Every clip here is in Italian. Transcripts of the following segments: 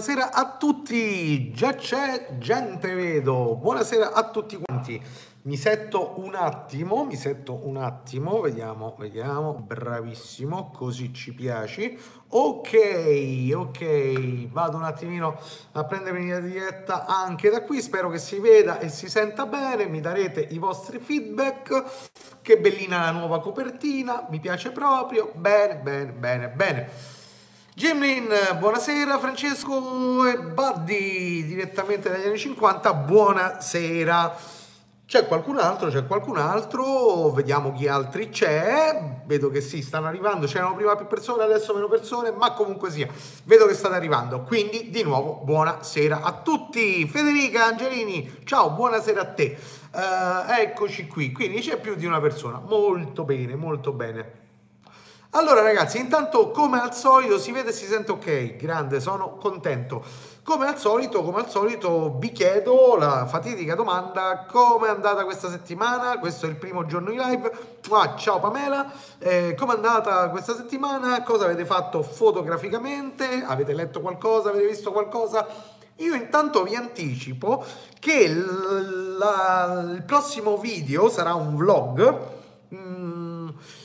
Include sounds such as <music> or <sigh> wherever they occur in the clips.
Buonasera a tutti, già c'è gente vedo, buonasera a tutti quanti. Mi setto un attimo, mi setto un attimo, vediamo, vediamo, bravissimo, così ci piaci. Ok, ok, vado un attimino a prendermi la diretta anche da qui, spero che si veda e si senta bene, mi darete i vostri feedback. Che bellina la nuova copertina, mi piace proprio, bene, bene, bene, bene. Jimlin, buonasera Francesco e Buddy direttamente dagli anni 50, buonasera. C'è qualcun altro, c'è qualcun altro, vediamo chi altri c'è, vedo che sì, stanno arrivando, c'erano prima più persone, adesso meno persone, ma comunque sia, vedo che state arrivando, quindi di nuovo buonasera a tutti. Federica Angelini, ciao, buonasera a te. Uh, eccoci qui, quindi c'è più di una persona, molto bene, molto bene. Allora ragazzi, intanto come al solito si vede e si sente ok, grande, sono contento. Come al solito, come al solito vi chiedo la fatidica domanda, come è andata questa settimana? Questo è il primo giorno di live. Ah, ciao Pamela, eh, come è andata questa settimana? Cosa avete fatto fotograficamente? Avete letto qualcosa? Avete visto qualcosa? Io intanto vi anticipo che la- il prossimo video sarà un vlog. Mm,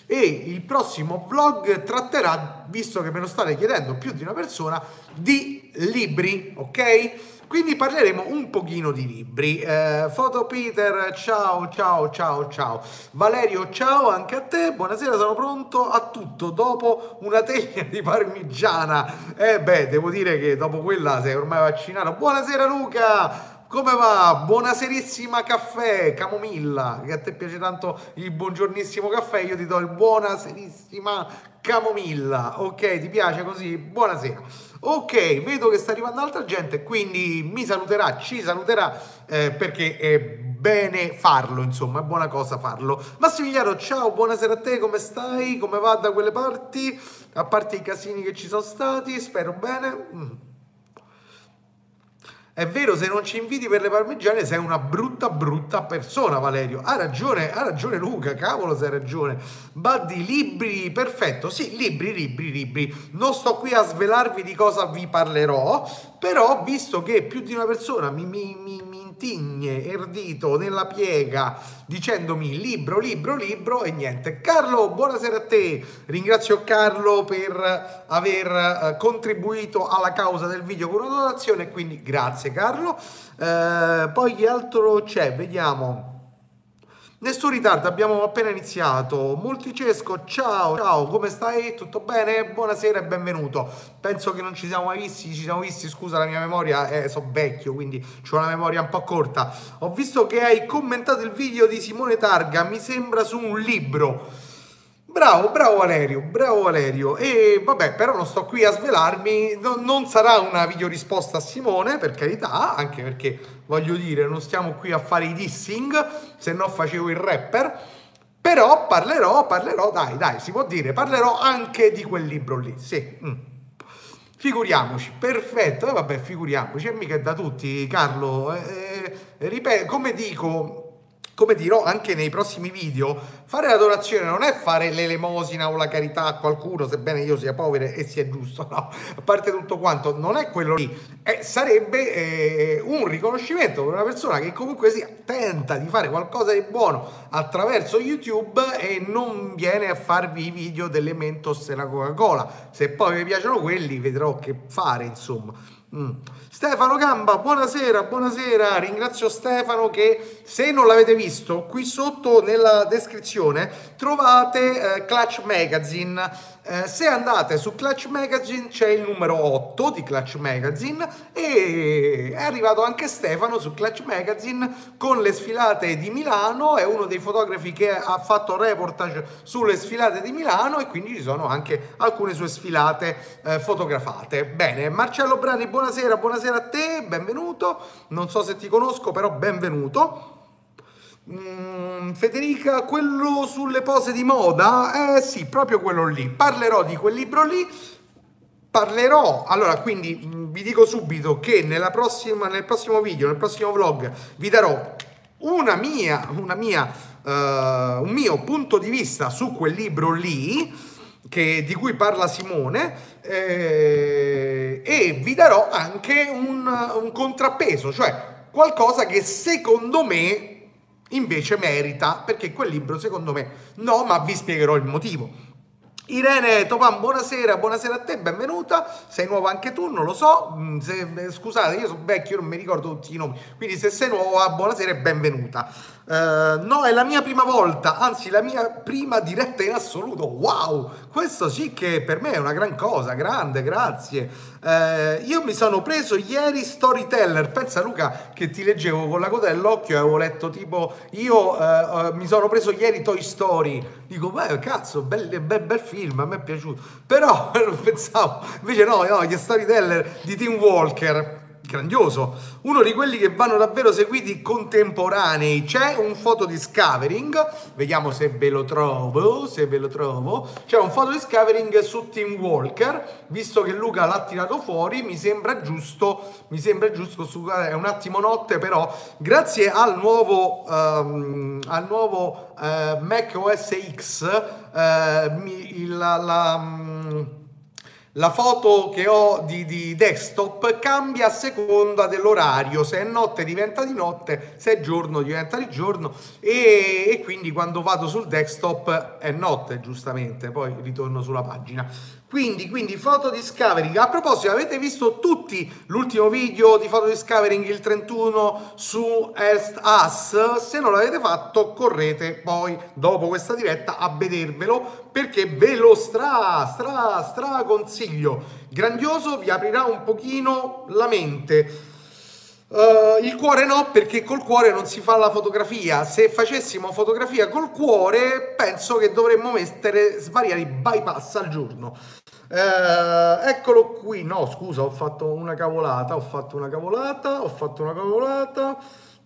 e il prossimo vlog tratterà, visto che me lo state chiedendo più di una persona, di libri, ok? Quindi parleremo un pochino di libri. Eh, Foto Peter, ciao, ciao, ciao, ciao. Valerio, ciao anche a te. Buonasera, sono pronto a tutto dopo una teglia di parmigiana. Eh beh, devo dire che dopo quella sei ormai vaccinato. Buonasera Luca. Come va? Buonaserissima caffè, camomilla, che a te piace tanto il buongiornissimo caffè, io ti do il buonaserissima camomilla, ok? Ti piace così? Buonasera. Ok, vedo che sta arrivando altra gente, quindi mi saluterà, ci saluterà, eh, perché è bene farlo, insomma, è buona cosa farlo. Massimiliano, ciao, buonasera a te, come stai? Come va da quelle parti? A parte i casini che ci sono stati, spero bene. Mm. È vero, se non ci inviti per le parmigiane sei una brutta, brutta persona, Valerio. Ha ragione, ha ragione Luca, cavolo se hai ragione. Buddy, libri, perfetto. Sì, libri, libri, libri. Non sto qui a svelarvi di cosa vi parlerò, però visto che più di una persona mi, mi, mi, mi intigne, erdito, nella piega, dicendomi libro, libro, libro e niente. Carlo, buonasera a te. Ringrazio Carlo per aver eh, contribuito alla causa del video con una donazione, quindi grazie Carlo. Eh, poi che altro c'è? Vediamo. Nessun ritardo, abbiamo appena iniziato. Multicesco, ciao, ciao, come stai? Tutto bene? Buonasera e benvenuto. Penso che non ci siamo mai visti, ci siamo visti, scusa la mia memoria, eh, so vecchio, quindi ho una memoria un po' corta. Ho visto che hai commentato il video di Simone Targa, mi sembra su un libro. Bravo, bravo Valerio, bravo Valerio. E vabbè, però non sto qui a svelarmi, no, non sarà una video risposta a Simone, per carità, anche perché voglio dire, non stiamo qui a fare i dissing, se no facevo il rapper. Però parlerò, parlerò, dai, dai, si può dire, parlerò anche di quel libro lì, sì. Mm. Figuriamoci, perfetto, e eh, vabbè, figuriamoci, è mica da tutti, Carlo. Eh, eh ripeto, come dico, come dirò anche nei prossimi video, fare la donazione non è fare l'elemosina o la carità a qualcuno, sebbene io sia povero e sia giusto, no? A parte tutto quanto, non è quello lì. Eh, sarebbe eh, un riconoscimento per una persona che comunque sia tenta di fare qualcosa di buono attraverso YouTube e non viene a farvi i video delle Mentos e la Coca-Cola. Se poi vi piacciono quelli, vedrò che fare, insomma. Mm. Stefano Gamba, buonasera, buonasera, ringrazio Stefano che se non l'avete visto qui sotto nella descrizione trovate eh, Clutch Magazine eh, se andate su Clutch Magazine c'è il numero 8 di Clutch Magazine e è arrivato anche Stefano su Clutch Magazine con le sfilate di Milano, è uno dei fotografi che ha fatto reportage sulle sfilate di Milano e quindi ci sono anche alcune sue sfilate eh, fotografate. Bene, Marcello Brani, buonasera, buonasera a te, benvenuto, non so se ti conosco però benvenuto. Mm, Federica, quello sulle pose di moda? Eh sì, proprio quello lì. Parlerò di quel libro lì. Parlerò, allora quindi mm, vi dico subito che prossima, nel prossimo video, nel prossimo vlog, vi darò una mia, una mia, uh, un mio punto di vista su quel libro lì che, di cui parla Simone eh, e vi darò anche un, un contrappeso, cioè qualcosa che secondo me invece merita, perché quel libro secondo me no, ma vi spiegherò il motivo. Irene Topan, buonasera, buonasera a te, benvenuta. Sei nuova anche tu, non lo so. Mm, se, scusate, io sono vecchio, non mi ricordo tutti i nomi. Quindi se sei nuova, buonasera e benvenuta. Uh, no, è la mia prima volta, anzi la mia prima diretta in assoluto. Wow, questo sì che per me è una gran cosa, grande, grazie. Uh, io mi sono preso ieri Storyteller, pensa Luca che ti leggevo con la coda dell'occhio e avevo letto tipo, io uh, mi sono preso ieri Toy Story, dico, beh cazzo, bel, bel, bel film, a me è piaciuto, però <laughs> pensavo, invece no, no, gli Storyteller di Tim Walker grandioso, uno di quelli che vanno davvero seguiti contemporanei. C'è un foto discovering, vediamo se ve lo trovo, se ve lo trovo. C'è un foto discovering su Team Walker, visto che Luca l'ha tirato fuori, mi sembra giusto, mi sembra giusto, è un attimo notte però, grazie al nuovo, um, al nuovo uh, Mac OS X, uh, mi, il, la, la la foto che ho di, di, desktop cambia a seconda dell'orario, se è notte diventa di notte, se è giorno diventa di giorno. E, e quindi quando vado sul desktop è notte giustamente, poi ritorno sulla pagina. Quindi, quindi Photo Discovering. A proposito, avete visto tutti l'ultimo video di Photo Discovering il 31 su Est Us? Se non l'avete fatto, correte poi dopo questa diretta a vedervelo perché ve lo stra, stra, stra consiglio. Grandioso, vi aprirà un pochino la mente. Uh, il cuore no, perché col cuore non si fa la fotografia. Se facessimo fotografia col cuore, penso che dovremmo mettere svariati bypass al giorno. Uh, eccolo qui. No, scusa, ho fatto una cavolata. Ho fatto una cavolata. Ho fatto una cavolata.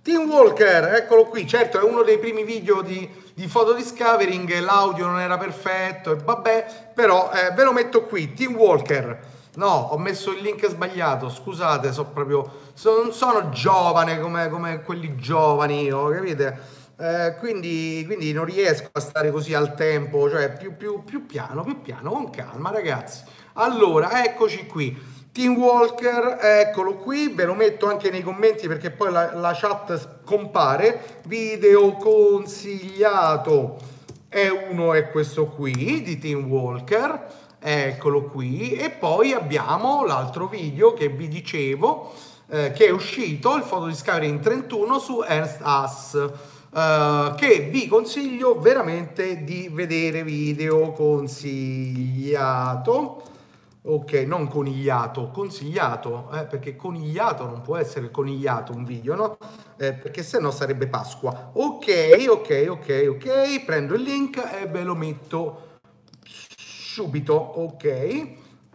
Team Walker, eccolo qui. Certo, è uno dei primi video di, di photo discovering. L'audio non era perfetto, e vabbè, però eh, ve lo metto qui. Team Walker. No, ho messo il link sbagliato, scusate, so proprio, so, non sono giovane come, come quelli giovani, io, capite? Eh, quindi, quindi, non riesco a stare così al tempo, cioè più, più, più piano, più piano, con calma ragazzi. Allora, eccoci qui. Team Walker, eccolo qui, ve lo metto anche nei commenti perché poi la, la chat compare. Video consigliato è uno, è questo qui di Team Walker eccolo qui e poi abbiamo l'altro video che vi dicevo eh, che è uscito il foto discovery in 31 su Ernst Haas eh, che vi consiglio veramente di vedere video consigliato. Ok non conigliato consigliato eh, perché conigliato non può essere conigliato un video no? Eh, perché se no sarebbe pasqua. Ok ok ok ok prendo il link e ve lo metto subito, ok,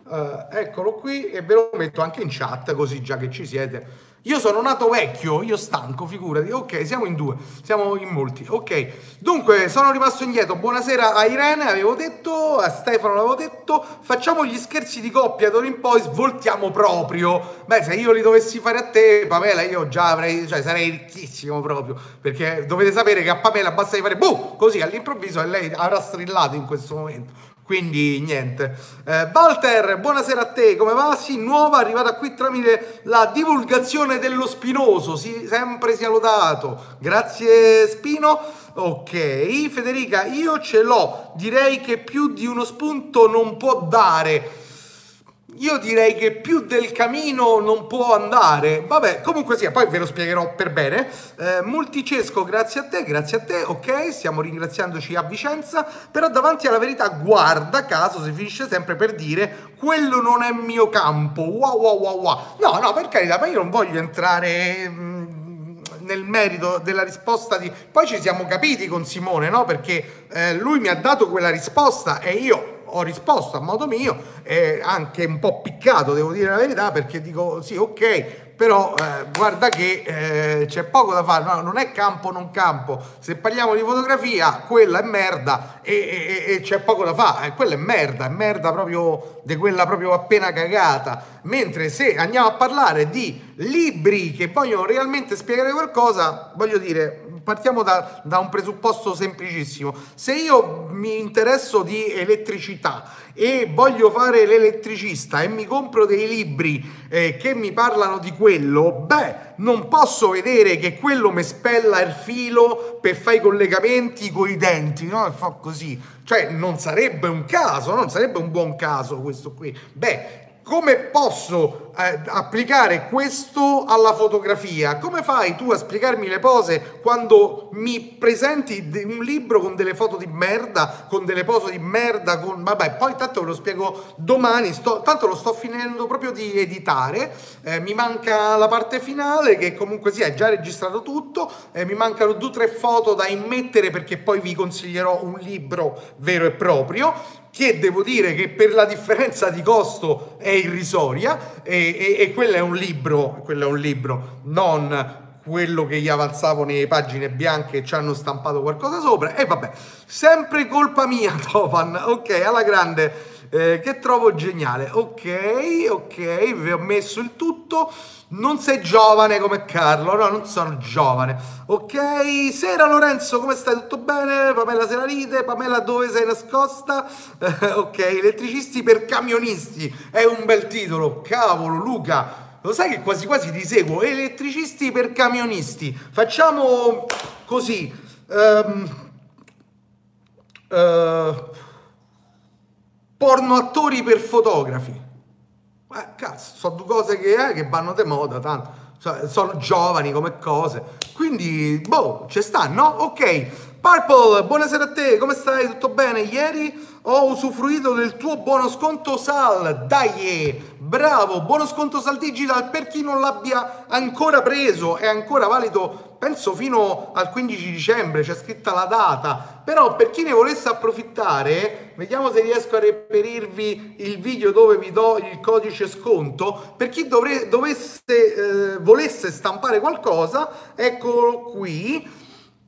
uh, eccolo qui e ve lo metto anche in chat così già che ci siete. Io sono nato vecchio, io stanco, figurati. Ok, siamo in due, siamo in molti. Ok, dunque sono rimasto indietro. Buonasera a Irene, avevo detto, a Stefano l'avevo detto. Facciamo gli scherzi di coppia d'ora in poi, svoltiamo proprio. Beh, se io li dovessi fare a te, Pamela, io già avrei, cioè sarei ricchissimo proprio. Perché dovete sapere che a Pamela basta di fare boh, così all'improvviso e lei avrà strillato in questo momento. Quindi niente. Eh, Walter, buonasera a te, come va? Sì, nuova, arrivata qui tramite la divulgazione dello Spinoso, sì, sempre sia lodato. Grazie Spino. Ok, Federica, io ce l'ho, direi che più di uno spunto non può dare. Io direi che più del camino non può andare. Vabbè, comunque sia, poi ve lo spiegherò per bene. Eh, Multicesco, grazie a te, grazie a te. Ok, stiamo ringraziandoci a Vicenza. Però davanti alla verità, guarda caso, si finisce sempre per dire quello non è mio campo. Wow, wow, wow, wow. No, no, per carità, ma io non voglio entrare mm, nel merito della risposta di... Poi ci siamo capiti con Simone, no? Perché eh, lui mi ha dato quella risposta e io ho risposto a modo mio, eh, anche un po' piccato, devo dire la verità, perché dico sì, ok, però eh, guarda che eh, c'è poco da fare, no, non è campo non campo, se parliamo di fotografia quella è merda e, e, e c'è poco da fare, eh, quella è merda, è merda proprio di quella proprio appena cagata, mentre se andiamo a parlare di libri che vogliono realmente spiegare qualcosa, voglio dire, partiamo da, da un presupposto semplicissimo. Se io mi interesso di elettricità e voglio fare l'elettricista e mi compro dei libri eh, che mi parlano di quello, beh, non posso vedere che quello mi spella il filo per fare i collegamenti con i denti, no? E fa così. Cioè, non sarebbe un caso, non sarebbe un buon caso questo qui. Beh, come posso eh, applicare questo alla fotografia? Come fai tu a spiegarmi le pose quando mi presenti un libro con delle foto di merda, con delle pose di merda, con... vabbè, poi tanto ve lo spiego domani, sto... tanto lo sto finendo proprio di editare, eh, mi manca la parte finale che comunque sia, è già registrato tutto, eh, mi mancano due o tre foto da immettere perché poi vi consiglierò un libro vero e proprio che devo dire che per la differenza di costo è irrisoria e, e, e quello è un libro, quello è un libro, non quello che gli avanzavo nelle pagine bianche e ci hanno stampato qualcosa sopra. E vabbè, sempre colpa mia <laughs> Tovan, ok, alla grande eh, che trovo geniale. Ok, ok, vi ho messo il tutto. Non sei giovane come Carlo, no, non sono giovane. Ok, sera Lorenzo, come stai? Tutto bene? Pamela se la ride, Pamela dove sei nascosta? <laughs> ok, elettricisti per camionisti, è un bel titolo. Cavolo, Luca, lo sai che quasi quasi ti seguo? Elettricisti per camionisti. Facciamo così. Um, uh, porno attori per fotografi. Eh, cazzo, sono due cose che, eh, che vanno di moda, tanto. Sono giovani come cose. Quindi, boh, ci sta, no? Ok. Purple, buonasera a te, come stai? Tutto bene? Ieri ho usufruito del tuo buono sconto SAL, dai! Bravo, buono sconto SAL Digital per chi non l'abbia ancora preso, è ancora valido penso fino al 15 dicembre, c'è scritta la data, però per chi ne volesse approfittare, vediamo se riesco a reperirvi il video dove vi do il codice sconto, per chi dovre, dovesse, eh, volesse stampare qualcosa, eccolo qui,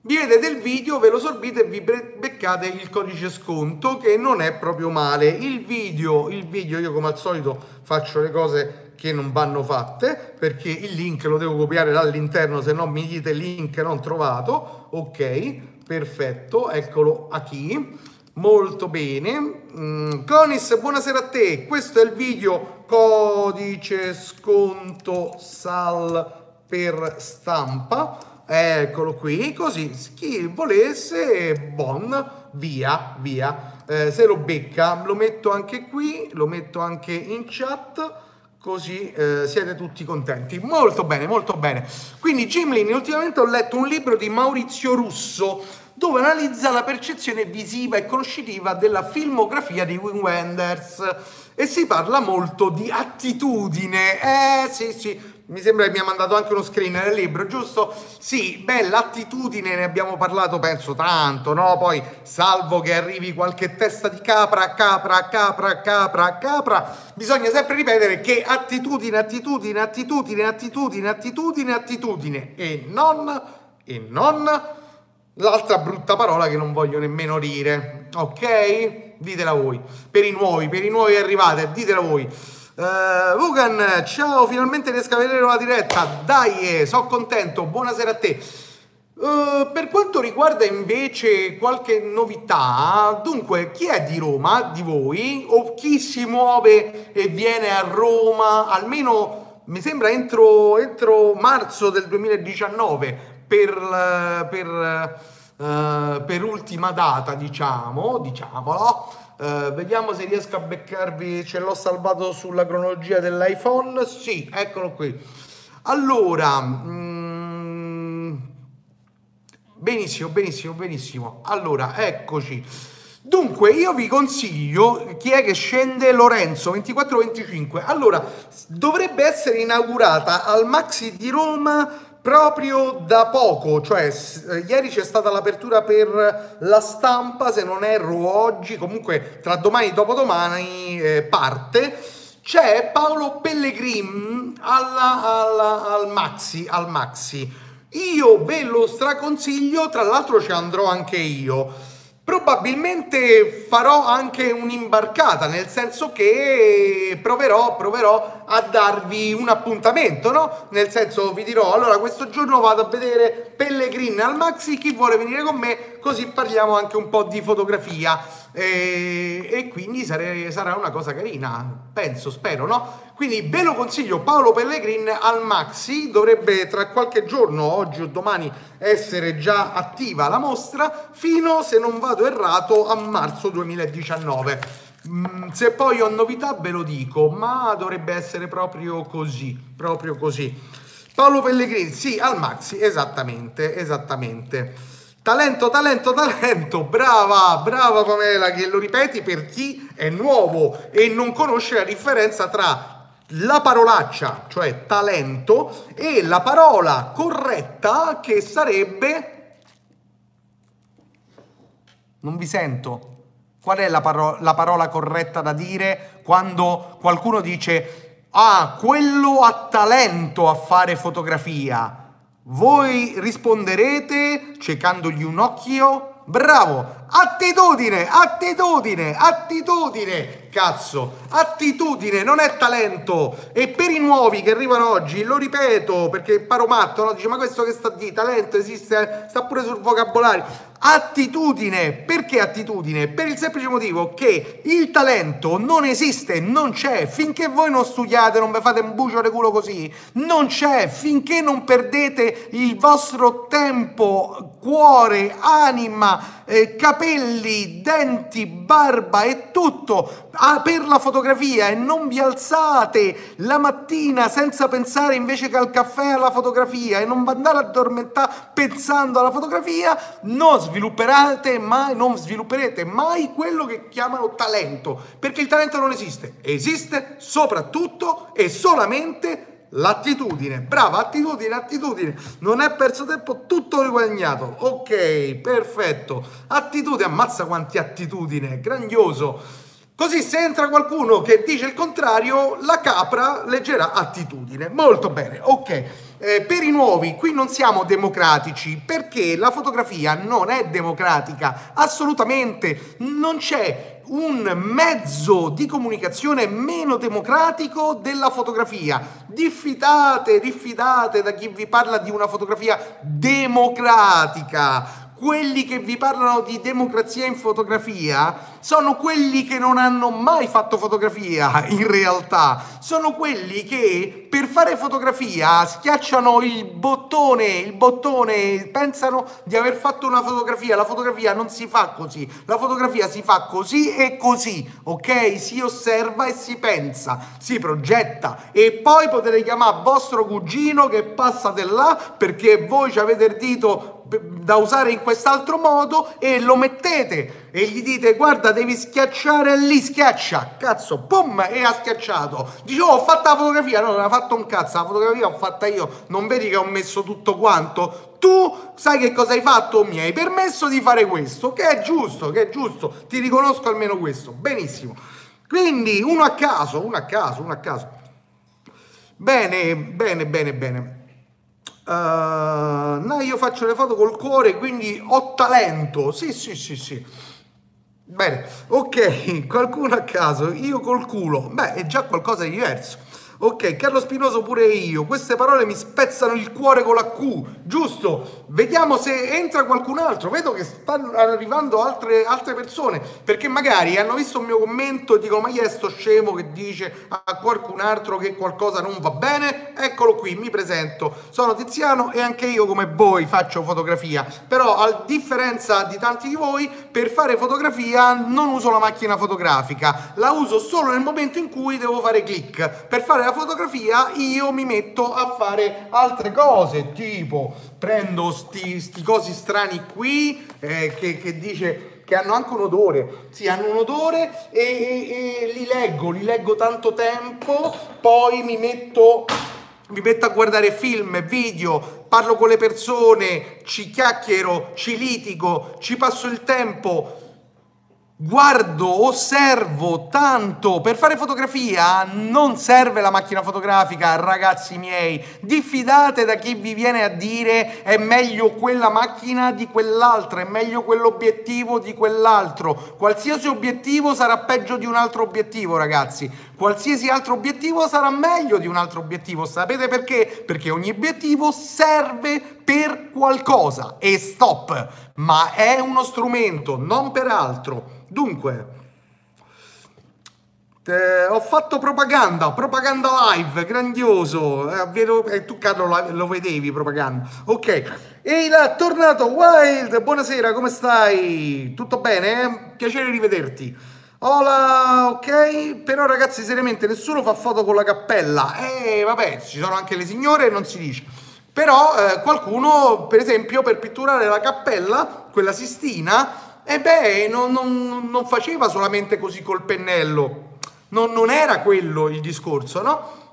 vi vedete il video, ve lo sorbite e vi beccate il codice sconto che non è proprio male. Il video, il video io come al solito faccio le cose che non vanno fatte perché il link lo devo copiare dall'interno se no mi dite link non trovato. Ok perfetto eccolo a chi? Molto bene. Mm, Conis buonasera a te. Questo è il video codice sconto sal per stampa. Eccolo qui così chi volesse buon via via. Eh, se lo becca lo metto anche qui lo metto anche in chat così eh, siete tutti contenti. Molto bene, molto bene. Quindi Gimlin, ultimamente ho letto un libro di Maurizio Russo dove analizza la percezione visiva e conoscitiva della filmografia di Wim Wenders e si parla molto di attitudine. Eh sì, sì, mi sembra che mi ha mandato anche uno screen nel libro, giusto? Sì, beh, l'attitudine ne abbiamo parlato, penso tanto, no? Poi, salvo che arrivi qualche testa di capra, capra, capra, capra, capra, bisogna sempre ripetere che attitudine, attitudine, attitudine, attitudine, attitudine, attitudine, e non, e non l'altra brutta parola che non voglio nemmeno dire, ok? Ditela voi, per i nuovi, per i nuovi arrivate, ditela voi. Uh, Vugan, ciao, finalmente riesco a vedere una diretta. Dai, eh, sono contento. Buonasera a te. Uh, per quanto riguarda invece qualche novità, dunque, chi è di Roma, di voi, o chi si muove e viene a Roma, almeno mi sembra entro, entro marzo del 2019, per, per, uh, per ultima data, diciamo, diciamolo. Uh, vediamo se riesco a beccarvi, ce l'ho salvato sulla cronologia dell'iPhone, sì, eccolo qui. Allora, mm, benissimo, benissimo, benissimo. Allora, eccoci. Dunque, io vi consiglio chi è che scende Lorenzo 24-25. Allora, dovrebbe essere inaugurata al Maxi di Roma proprio da poco, cioè eh, ieri c'è stata l'apertura per la stampa, se non erro oggi, comunque tra domani e dopodomani eh, parte, c'è Paolo Pellegrin alla, alla, al Maxi, al Maxi. Io ve lo straconsiglio, tra l'altro ci andrò anche io. Probabilmente farò anche un'imbarcata, nel senso che proverò, proverò a darvi un appuntamento, no? Nel senso vi dirò, allora questo giorno vado a vedere Pellegrin al Maxi, chi vuole venire con me, così parliamo anche un po' di fotografia e, e quindi sare, sarà una cosa carina, penso, spero, no? Quindi ve lo consiglio, Paolo Pellegrin al Maxi, dovrebbe tra qualche giorno, oggi o domani, essere già attiva la mostra, fino, se non vado errato, a marzo 2019. Mm, se poi ho novità ve lo dico, ma dovrebbe essere proprio così, proprio così. Paolo Pellegrini, sì, al Maxi, esattamente, esattamente. Talento, talento, talento, brava, brava Pamela, che lo ripeti per chi è nuovo e non conosce la differenza tra la parolaccia, cioè talento, e la parola corretta che sarebbe... Non vi sento. Qual è la, paro- la parola corretta da dire quando qualcuno dice ah, quello ha talento a fare fotografia? Voi risponderete cercandogli un occhio? Bravo! Attitudine, attitudine, attitudine, cazzo, attitudine, non è talento. E per i nuovi che arrivano oggi, lo ripeto perché paro matto, no? dice ma questo che sta di talento esiste, sta pure sul vocabolario. Attitudine, perché attitudine? Per il semplice motivo che il talento non esiste, non c'è, finché voi non studiate, non vi fate un bucio di culo così, non c'è, finché non perdete il vostro tempo, cuore, anima, eh, capelli, denti, barba e tutto. Ah, per la fotografia e non vi alzate la mattina senza pensare invece che al caffè alla fotografia e non andare a addormentare pensando alla fotografia, non svilupperate mai, non svilupperete mai quello che chiamano talento, perché il talento non esiste, esiste soprattutto e solamente L'attitudine, brava, attitudine, attitudine. Non è perso tempo, tutto riguadagnato. Ok, perfetto. Attitudine, ammazza quanti attitudine, grandioso. Così se entra qualcuno che dice il contrario, la capra leggerà attitudine. Molto bene, ok. Eh, per i nuovi, qui non siamo democratici perché la fotografia non è democratica, assolutamente. Non c'è un mezzo di comunicazione meno democratico della fotografia. Diffidate, diffidate da chi vi parla di una fotografia democratica quelli che vi parlano di democrazia in fotografia sono quelli che non hanno mai fatto fotografia <laughs> in realtà, sono quelli che per fare fotografia schiacciano il bottone, il bottone, pensano di aver fatto una fotografia, la fotografia non si fa così, la fotografia si fa così e così, ok? Si osserva e si pensa, si progetta. E poi potete chiamare vostro cugino che passate là perché voi ci avete il dito da usare in quest'altro modo e lo mettete e gli dite guarda devi schiacciare lì schiaccia. Cazzo pum e ha schiacciato. Dice oh ho fatto la fotografia. No non ha fatto un cazzo la fotografia l'ho fatta io. Non vedi che ho messo tutto quanto? Tu sai che cosa hai fatto? Mi hai permesso di fare questo che è giusto che è giusto. Ti riconosco almeno questo. Benissimo. Quindi uno a caso uno a caso uno a caso. Bene bene bene bene Uh, no, io faccio le foto col cuore, quindi ho talento. Sì, sì, sì, sì. Bene, ok, <laughs> qualcuno a caso, io col culo. Beh, è già qualcosa di diverso. Ok, Carlo Spinoso pure io. Queste parole mi spezzano il cuore con la Q, giusto? Vediamo se entra qualcun altro. Vedo che stanno arrivando altre, altre persone, perché magari hanno visto un mio commento e dicono ma chi è sto scemo che dice a qualcun altro che qualcosa non va bene? Eccolo qui, mi presento. Sono Tiziano e anche io come voi faccio fotografia. Però a differenza di tanti di voi, per fare fotografia non uso la macchina fotografica. La uso solo nel momento in cui devo fare click. Per fare la fotografia io mi metto a fare altre cose, tipo prendo sti, sti cosi strani qui eh, che, che dice che hanno anche un odore, sì, hanno un odore e, e, e, li leggo, li leggo tanto tempo, poi mi metto, mi metto a guardare film, video, parlo con le persone, ci chiacchiero, ci litigo, ci passo il tempo guardo, osservo tanto. Per fare fotografia non serve la macchina fotografica, ragazzi miei. Diffidate da chi vi viene a dire è meglio quella macchina di quell'altra, è meglio quell'obiettivo di quell'altro. Qualsiasi obiettivo sarà peggio di un altro obiettivo, ragazzi. Qualsiasi altro obiettivo sarà meglio di un altro obiettivo. Sapete perché? Perché ogni obiettivo serve per qualcosa e stop, ma è uno strumento, non per altro. Dunque, eh, ho fatto propaganda, propaganda live, grandioso. Eh, vedo, eh, tu Carlo lo, lo, vedevi propaganda. Ok. Ehi là, tornato Wild, buonasera, come stai? Tutto bene? Piacere rivederti. Hola, ok? Però ragazzi, seriamente, nessuno fa foto con la cappella. Eh, vabbè, ci sono anche le signore e non si dice. Però eh, qualcuno, per esempio, per pitturare la cappella, quella Sistina, e beh, non, non, non faceva solamente così col pennello, non, non era quello il discorso, no?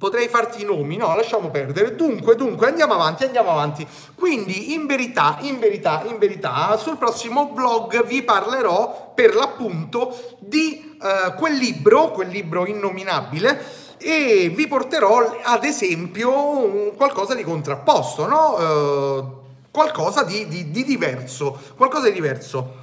Potrei farti i nomi, no, lasciamo perdere. Dunque, dunque, andiamo avanti, andiamo avanti. Quindi, in verità, in verità, in verità, sul prossimo vlog vi parlerò per l'appunto di uh, quel libro, quel libro innominabile, e vi porterò ad esempio qualcosa di contrapposto, no? Uh, qualcosa di, di, di diverso, qualcosa di diverso.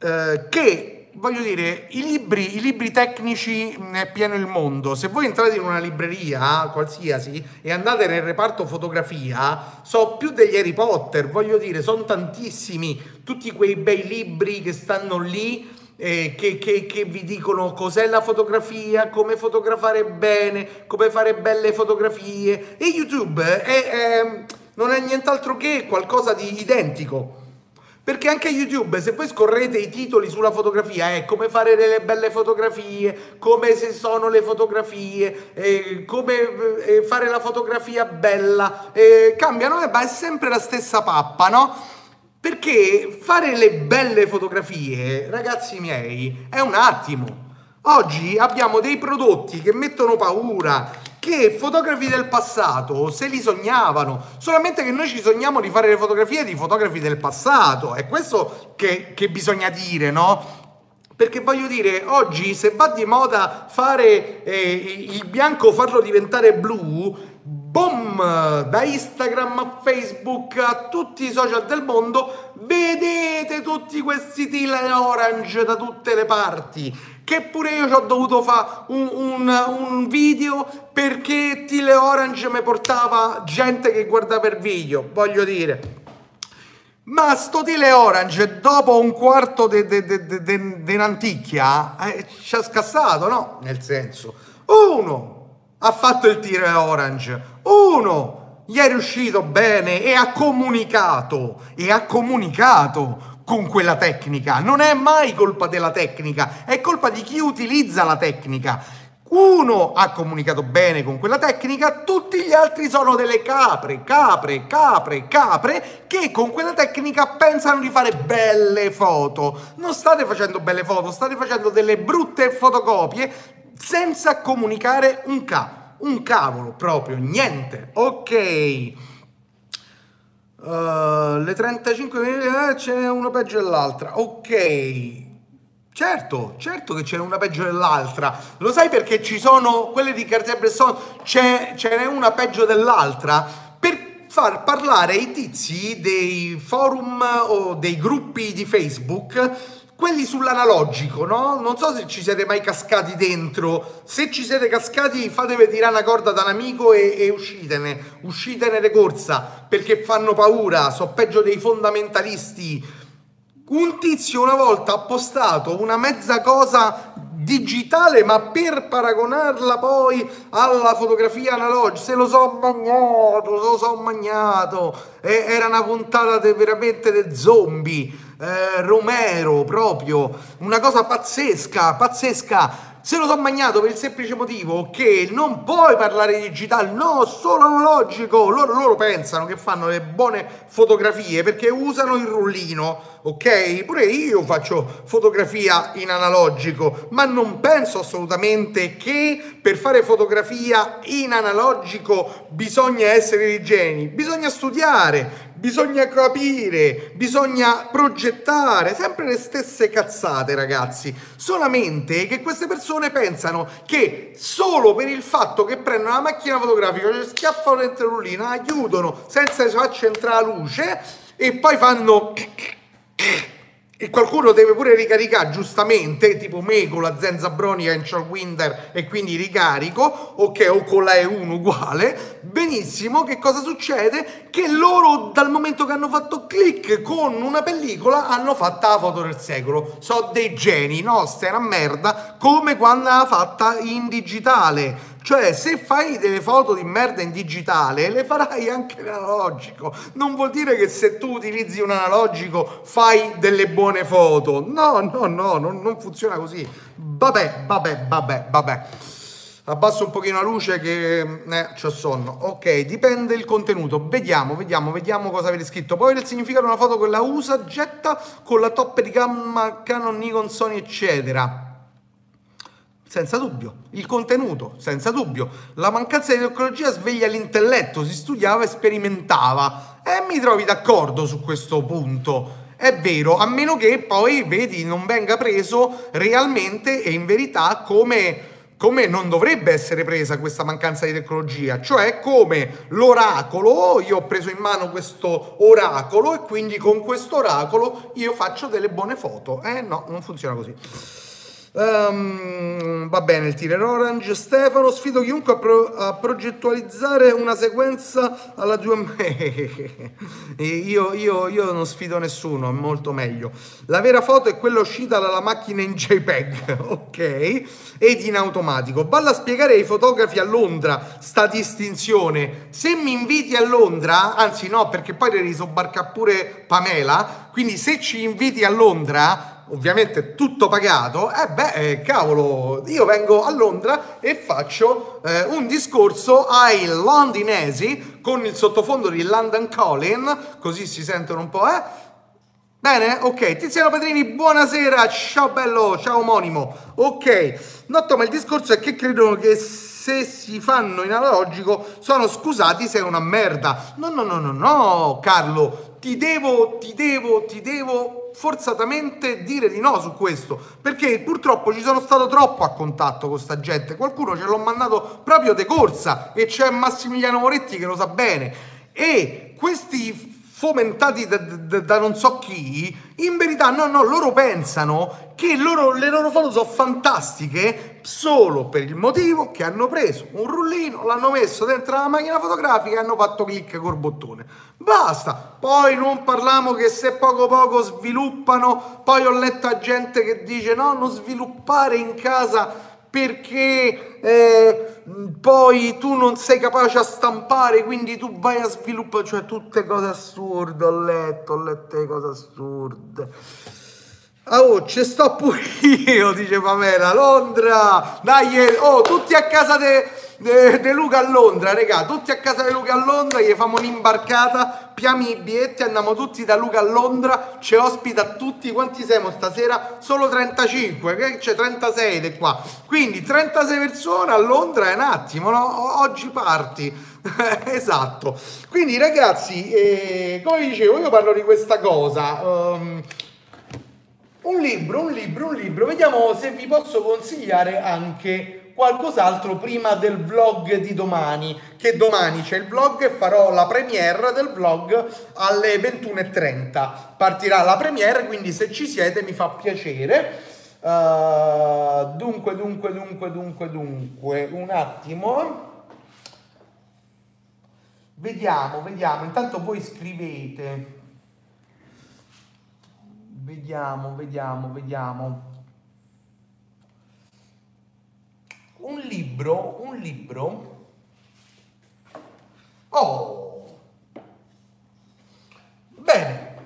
Eh, che voglio dire, i libri, i libri tecnici ne è pieno il mondo. Se voi entrate in una libreria qualsiasi e andate nel reparto fotografia, so più degli Harry Potter, voglio dire, sono tantissimi, tutti quei bei libri che stanno lì. Eh, che, che, che, vi dicono cos'è la fotografia, come fotografare bene, come fare belle fotografie. E YouTube è, è non è nient'altro che qualcosa di identico. Perché anche YouTube, se voi scorrete i titoli sulla fotografia, è come fare delle belle fotografie, come se sono le fotografie, eh, come eh, fare la fotografia bella, eh, cambiano, ma è sempre la stessa pappa, no? Perché fare le belle fotografie, ragazzi miei, è un attimo. Oggi abbiamo dei prodotti che mettono paura, che fotografi del passato se li sognavano, solamente che noi ci sogniamo di fare le fotografie di fotografi del passato, è questo che, che bisogna dire, no? Perché voglio dire, oggi se va di moda fare eh, il bianco, farlo diventare blu, boom, da Instagram a Facebook a tutti i social del mondo, vedete tutti questi tile orange da tutte le parti che pure io ci ho dovuto fare un, un, un, video perché Tile Orange mi portava gente che guardava il video, voglio dire. Ma sto Tile Orange dopo un quarto dell'anticchia eh, ci ha scassato, no? Nel senso, uno ha fatto il Tile Orange, uno gli è riuscito bene e ha comunicato, e ha comunicato con quella tecnica. Non è mai colpa della tecnica, è colpa di chi utilizza la tecnica. Uno ha comunicato bene con quella tecnica, tutti gli altri sono delle capre, capre, capre, capre che con quella tecnica pensano di fare belle foto. Non state facendo belle foto, state facendo delle brutte fotocopie senza comunicare un ca, un cavolo proprio, niente. Ok. Uh, le 35 milioni ce n'è una peggio dell'altra. Ok. Certo, certo che ce n'è una peggio dell'altra. Lo sai perché ci sono quelle di Cartier-Bresson, ce n'è una peggio dell'altra? Per far parlare i tizi dei forum o dei gruppi di Facebook quelli sull'analogico, no? Non so se ci siete mai cascati dentro. Se ci siete cascati, fatevi tirare una corda da un amico e, e uscitene. Uscitene di corsa perché fanno paura. So peggio dei fondamentalisti. Un tizio una volta ha postato una mezza cosa digitale, ma per paragonarla poi alla fotografia analogica, se lo so magnato, lo so magnato. E era una puntata de, veramente de zombie eh, Romero proprio, una cosa pazzesca, pazzesca. Se lo sono magnato per il semplice motivo che non puoi parlare di digitale, no, solo analogico. Loro, loro pensano che fanno le buone fotografie perché usano il rullino, ok? Pure io faccio fotografia in analogico, ma non penso assolutamente che per fare fotografia in analogico bisogna essere dei geni, bisogna studiare, bisogna capire, bisogna progettare, sempre le stesse cazzate ragazzi, solamente che queste persone pensano che solo per il fatto che prendono la macchina fotografica, cioè schiaffano rullino, la chiudono senza che faccia entrare la luce e poi fanno e qualcuno deve pure ricaricare giustamente, tipo me con la Zenza Bronica in Winter e quindi ricarico, ok, o con la E1 uguale, benissimo, che cosa succede? Che loro dal momento che hanno fatto click con una pellicola hanno fatto la foto del secolo, so dei geni, no, sta una merda, come quando l'ha fatta in digitale, cioè, se fai delle foto di merda in digitale, le farai anche in analogico. Non vuol dire che se tu utilizzi un analogico fai delle buone foto. No, no, no, non, non funziona così. Vabbè, vabbè, vabbè, vabbè. Abbasso un pochino la luce che eh, c'ho sonno. Ok, dipende il contenuto. Vediamo, vediamo, vediamo cosa avete scritto. Poi il significato una foto con la USA getta con la top di gamma Canon, Nikon, Sony, eccetera. Senza dubbio. Il contenuto, senza dubbio. La mancanza di tecnologia sveglia l'intelletto, si studiava e sperimentava. E mi trovi d'accordo su questo punto. È vero, a meno che poi, vedi, non venga preso realmente e in verità come, come non dovrebbe essere presa questa mancanza di tecnologia. Cioè come l'oracolo, io ho preso in mano questo oracolo e quindi con questo oracolo io faccio delle buone foto. Eh no, non funziona così. Um, va bene il tire orange. Stefano, sfido chiunque a, pro- a progettualizzare una sequenza alla tua. <laughs> io, io, io non sfido nessuno, è molto meglio. La vera foto è quella uscita dalla macchina in JPEG, <laughs> ok? Ed in automatico. Valla a spiegare ai fotografi a Londra sta distinzione. Se mi inviti a Londra, anzi no, perché poi devi sobbarcare pure Pamela. Quindi se ci inviti a Londra ovviamente tutto pagato, eh beh, eh, cavolo, io vengo a Londra e faccio eh, un discorso ai londinesi con il sottofondo di London Calling, così si sentono un po', eh? Bene? Ok, Tiziano Pedrini, buonasera, ciao bello, ciao omonimo. Ok, Notto, ma il discorso è che credono che se si fanno in analogico sono scusati se è una merda. No, no, no, no, no, Carlo, ti devo, ti devo, ti devo forzatamente dire di no su questo, perché purtroppo ci sono stato troppo a contatto con sta gente, qualcuno ce l'ho mandato proprio de corsa e c'è Massimiliano Moretti che lo sa bene. E questi fomentati da, da, da, non so chi, in verità no, no, loro pensano che loro, le loro foto sono fantastiche solo per il motivo che hanno preso un rullino, l'hanno messo dentro la macchina fotografica e hanno fatto clic col bottone. Basta, poi non parliamo che se poco poco sviluppano, poi ho letto gente che dice no, non sviluppare in casa perché eh, poi tu non sei capace a stampare, quindi tu vai a sviluppare, cioè tutte cose assurde, ho letto, ho letto cose assurde. Oh, ci sto pure <laughs> io, dice Pamela, Londra, dai, oh, tutti a casa de, de, de Luca a Londra, regà, tutti a casa di Luca a Londra, gli famo un'imbarcata, piami i biglietti, andiamo tutti da Luca a Londra, ci ospita tutti, quanti siamo stasera? Solo 35, che c'è 36 di qua, quindi 36 persone a Londra è un attimo, no? Oggi parti, <laughs> esatto, quindi ragazzi, eh, come dicevo, io parlo di questa cosa, um, un libro, un libro, un libro. Vediamo se vi posso consigliare anche qualcos'altro prima del vlog di domani. Che domani c'è il vlog e farò la premiere del vlog alle 21.30. Partirà la premiere, quindi se ci siete mi fa piacere. Uh, dunque, dunque, dunque, dunque, dunque, un attimo. Vediamo, vediamo. Intanto voi scrivete. Vediamo, vediamo, vediamo. Un libro, un libro. Oh! Bene.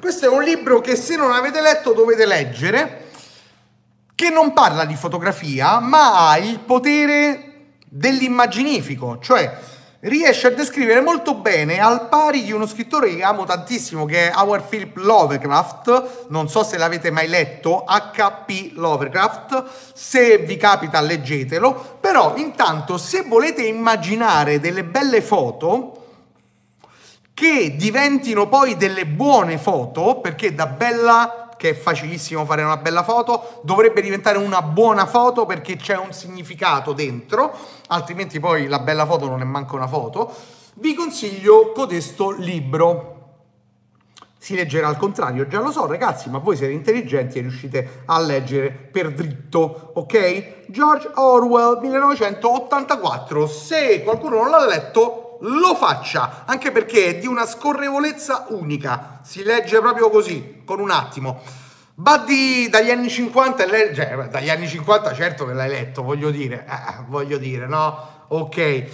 Questo è un libro che se non avete letto dovete leggere, che non parla di fotografia, ma ha il potere dell'immaginifico, cioè riesce a descrivere molto bene al pari di uno scrittore che amo tantissimo che è Howard Philip Lovecraft. Non so se l'avete mai letto HP Lovecraft. Se vi capita leggetelo. Però intanto se volete immaginare delle belle foto che diventino poi delle buone foto, perché da bella che è facilissimo fare una bella foto, dovrebbe diventare una buona foto perché c'è un significato dentro, altrimenti poi la bella foto non è manco una foto. Vi consiglio codesto libro. Si leggerà al contrario, già lo so ragazzi, ma voi siete intelligenti e riuscite a leggere per dritto, ok? George Orwell 1984. Se qualcuno non l'ha letto, lo faccia, anche perché è di una scorrevolezza unica, si legge proprio così, con un attimo. Buddy dagli anni 50, cioè, dagli anni 50 certo che l'hai letto, voglio dire, eh, voglio dire, no? Ok.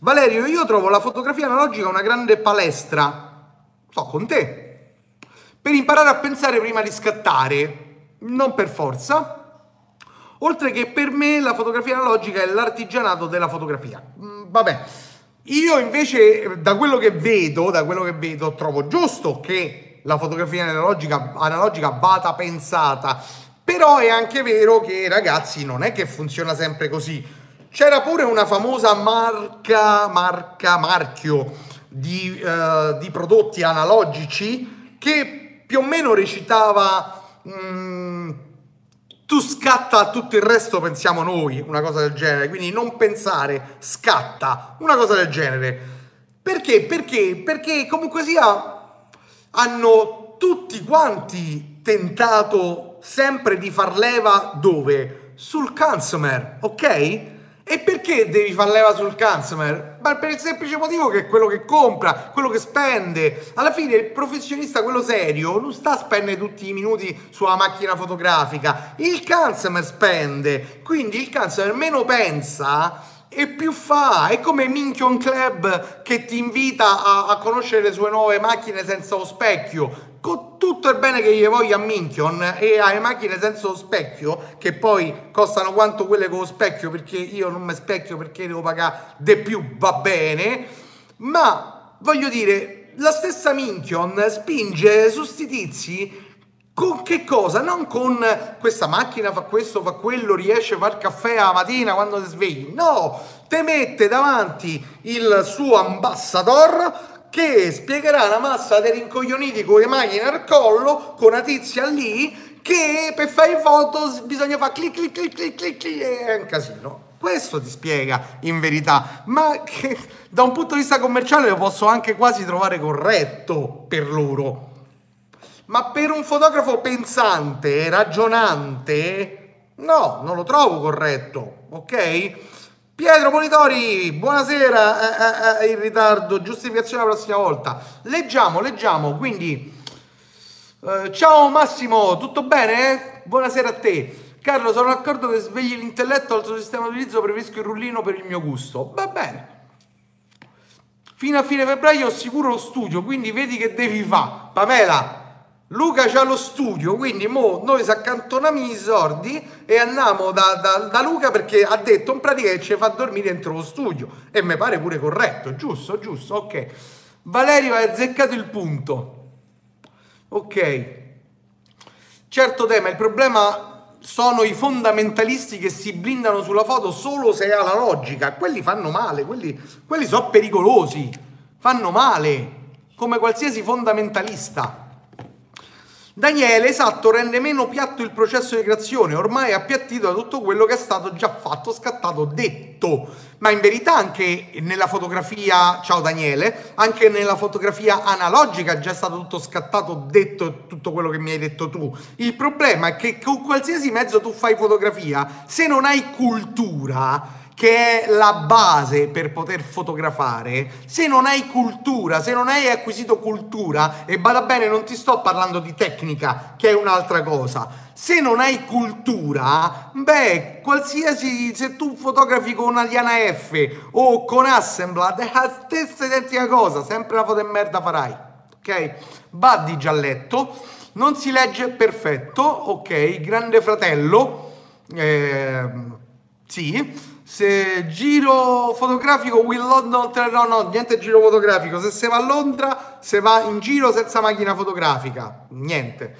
Valerio, io trovo la fotografia analogica una grande palestra, sto con te, per imparare a pensare prima di scattare, non per forza, oltre che per me la fotografia analogica è l'artigianato della fotografia. Mm, vabbè, io invece, da quello che vedo, da quello che vedo, trovo giusto che la fotografia analogica, analogica vada pensata, però è anche vero che ragazzi non è che funziona sempre così. C'era pure una famosa marca, marca, marchio di, uh, di prodotti analogici che più o meno recitava... Mm, tu scatta tutto il resto pensiamo noi, una cosa del genere, quindi non pensare, scatta, una cosa del genere. Perché? Perché? Perché comunque sia hanno tutti quanti tentato sempre di far leva dove? Sul consumer, ok? E perché devi far leva sul consumer? Ma per il semplice motivo che è quello che compra, quello che spende. Alla fine il professionista, quello serio, non sta a spendere tutti i minuti sulla macchina fotografica. Il consumer spende. Quindi il consumer meno pensa e più fa. È come Minchion Club che ti invita a, a conoscere le sue nuove macchine senza lo specchio con tutto il bene che gli voglio a Minchion e alle macchine senza lo specchio, che poi costano quanto quelle con lo specchio, perché io non mi specchio perché devo pagare di più, va bene, ma voglio dire, la stessa Minchion spinge su sti tizi con che cosa? Non con questa macchina fa questo, fa quello, riesce a far caffè la mattina quando ti svegli. No, te mette davanti il suo ambassador che spiegherà una massa di rincoglioniti con le macchine al collo, con una tizia lì, che per fare foto bisogna fare clic clic clic clic clic, clic è un casino. Questo ti spiega in verità, ma che da un punto di vista commerciale lo posso anche quasi trovare corretto per loro. Ma per un fotografo pensante, ragionante, no, non lo trovo corretto, ok? Pietro Monitori, buonasera, eh, eh, eh, in ritardo, giustificazione la prossima volta. Leggiamo, leggiamo, quindi eh, ciao Massimo, tutto bene? Buonasera a te. Carlo, sono d'accordo che svegli l'intelletto al tuo sistema di utilizzo, preferisco il rullino per il mio gusto. Va bene. Fino a fine febbraio ho sicuro lo studio, quindi vedi che devi fare. Pamela, Luca c'ha lo studio, quindi mo noi si accantoniamo i soldi e andiamo da, da, da, Luca perché ha detto in pratica che ci fa dormire dentro lo studio e mi pare pure corretto, giusto, giusto, ok. Valerio ha azzeccato il punto. Ok. Certo tema, il problema sono i fondamentalisti che si blindano sulla foto solo se ha la logica. Quelli fanno male, quelli, quelli sono pericolosi, fanno male, come qualsiasi fondamentalista. Daniele, esatto, rende meno piatto il processo di creazione, ormai è appiattito da tutto quello che è stato già fatto, scattato, detto. Ma in verità anche nella fotografia, ciao Daniele, anche nella fotografia analogica è già stato tutto scattato, detto tutto quello che mi hai detto tu. Il problema è che con qualsiasi mezzo tu fai fotografia, se non hai cultura, che è la base per poter fotografare, se non hai cultura, se non hai acquisito cultura, e bada bene, non ti sto parlando di tecnica, che è un'altra cosa, se non hai cultura, beh, qualsiasi, se tu fotografi con una Diana F o con Assemblad, è la stessa identica cosa, sempre la foto e merda farai, ok? Buddy già letto, non si legge perfetto, ok? Grande fratello, eh, sì, se giro fotografico Will London no no niente giro fotografico. Se si va a Londra se va in giro senza macchina fotografica. Niente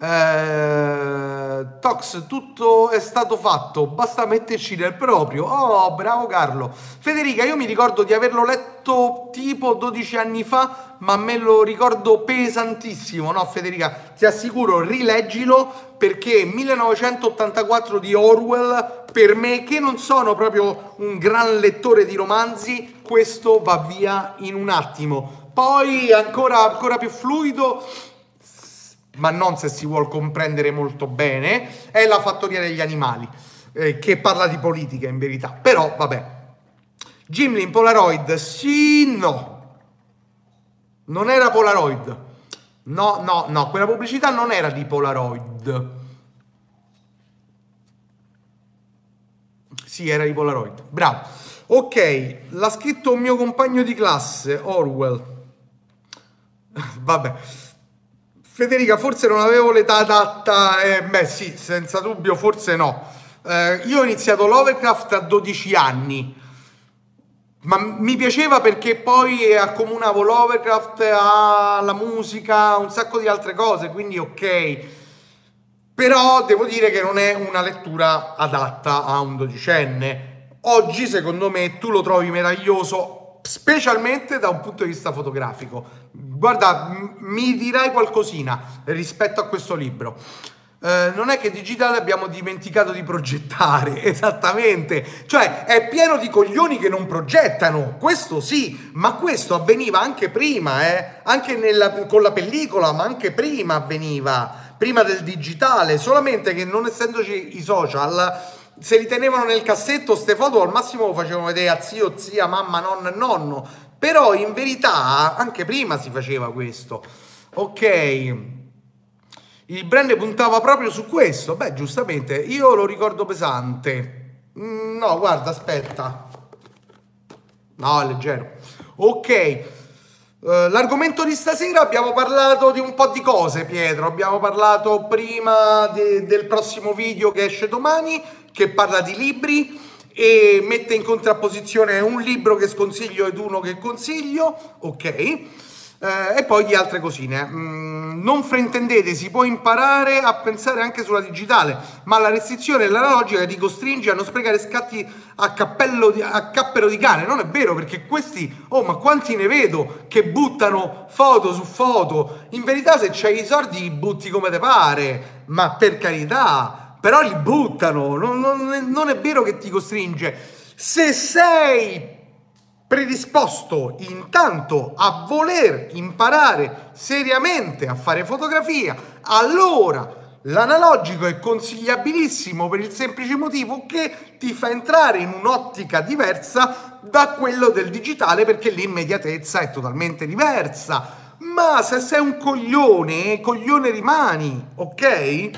Eh, Tox, tutto è stato fatto, basta metterci nel proprio. Oh, bravo Carlo. Federica, io mi ricordo di averlo letto tipo 12 anni fa, ma me lo ricordo pesantissimo. No, Federica, ti assicuro, rileggilo perché 1984 di Orwell, per me, che non sono proprio un gran lettore di romanzi, questo va via in un attimo. Poi ancora, ancora più fluido ma non se si vuol comprendere molto bene, è la fattoria degli animali, eh, che parla di politica in verità. Però, vabbè. Gimlin Polaroid, sì, no. Non era Polaroid. No, no, no, quella pubblicità non era di Polaroid. Sì, era di Polaroid. Bravo. Ok, l'ha scritto un mio compagno di classe, Orwell. <laughs> Vabbè. Federica, forse non avevo l'età adatta, eh, beh sì, senza dubbio, forse no. Eh, io ho iniziato Lovecraft a 12 anni, ma mi piaceva perché poi accomunavo Lovecraft alla musica, un sacco di altre cose, quindi ok. Però devo dire che non è una lettura adatta a un dodicenne. Oggi, secondo me, tu lo trovi meraviglioso, specialmente da un punto di vista fotografico Guarda, mi dirai qualcosina rispetto a questo libro. Eh, non è che digitale abbiamo dimenticato di progettare, <laughs> esattamente. Cioè, è pieno di coglioni che non progettano, questo sì, ma questo avveniva anche prima, eh? Anche nella, con la pellicola, ma anche prima avveniva, prima del digitale, solamente che non essendoci i social, se li tenevano nel cassetto, ste foto al massimo lo facevano vedere a zio, zia, mamma, nonno e nonno. Però in verità anche prima si faceva questo. Ok. Il brand puntava proprio su questo. Beh, giustamente, io lo ricordo pesante. Mm, no, guarda, aspetta. No, è leggero. Ok. Uh, l'argomento di stasera abbiamo parlato di un po' di cose, Pietro. Abbiamo parlato prima de- del prossimo video che esce domani, che parla di libri e mette in contrapposizione un libro che sconsiglio ed uno che consiglio, ok? Eh, e poi di altre cosine. Mm, non fraintendete, si può imparare a pensare anche sulla digitale, ma la restrizione e l'analogica ti costringe a non sprecare scatti a, cappello di, a cappero di cane. Non è vero, perché questi, oh, ma quanti ne vedo che buttano foto su foto? In verità, se c'hai i soldi, butti come te pare, ma per carità però li buttano, non, non, non è vero che ti costringe. Se sei predisposto intanto a voler imparare seriamente a fare fotografia, allora l'analogico è consigliabilissimo per il semplice motivo che ti fa entrare in un'ottica diversa da quello del digitale perché l'immediatezza è totalmente diversa. Ma se sei un coglione, coglione rimani, ok?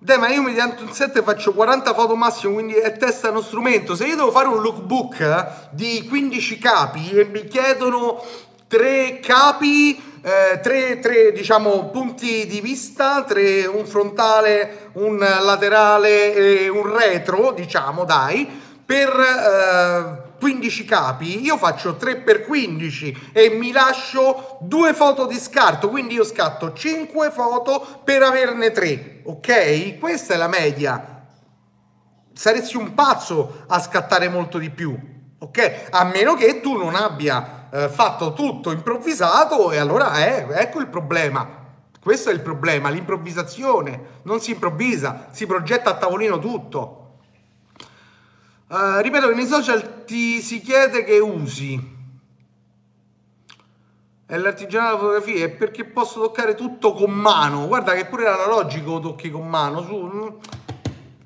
Dai, ma io mediante un set faccio 40 foto massimo, quindi è testa uno strumento. Se io devo fare un lookbook eh, di 15 capi e mi chiedono 3 capi, eh, 3, 3 diciamo, punti di vista, 3, un frontale, un laterale e un retro, diciamo, dai, per... Eh, 15 capi, io faccio 3x15 e mi lascio due foto di scarto, quindi io scatto 5 foto per averne 3, ok? Questa è la media. Saresti un pazzo a scattare molto di più, ok? A meno che tu non abbia eh, fatto tutto improvvisato e allora eh, ecco il problema. Questo è il problema, l'improvvisazione. Non si improvvisa, si progetta a tavolino tutto. Uh, ripeto che nei social ti si chiede che usi. È l'artigianato della fotografia, è perché posso toccare tutto con mano. Guarda che pure l'analogico lo tocchi con mano. Su.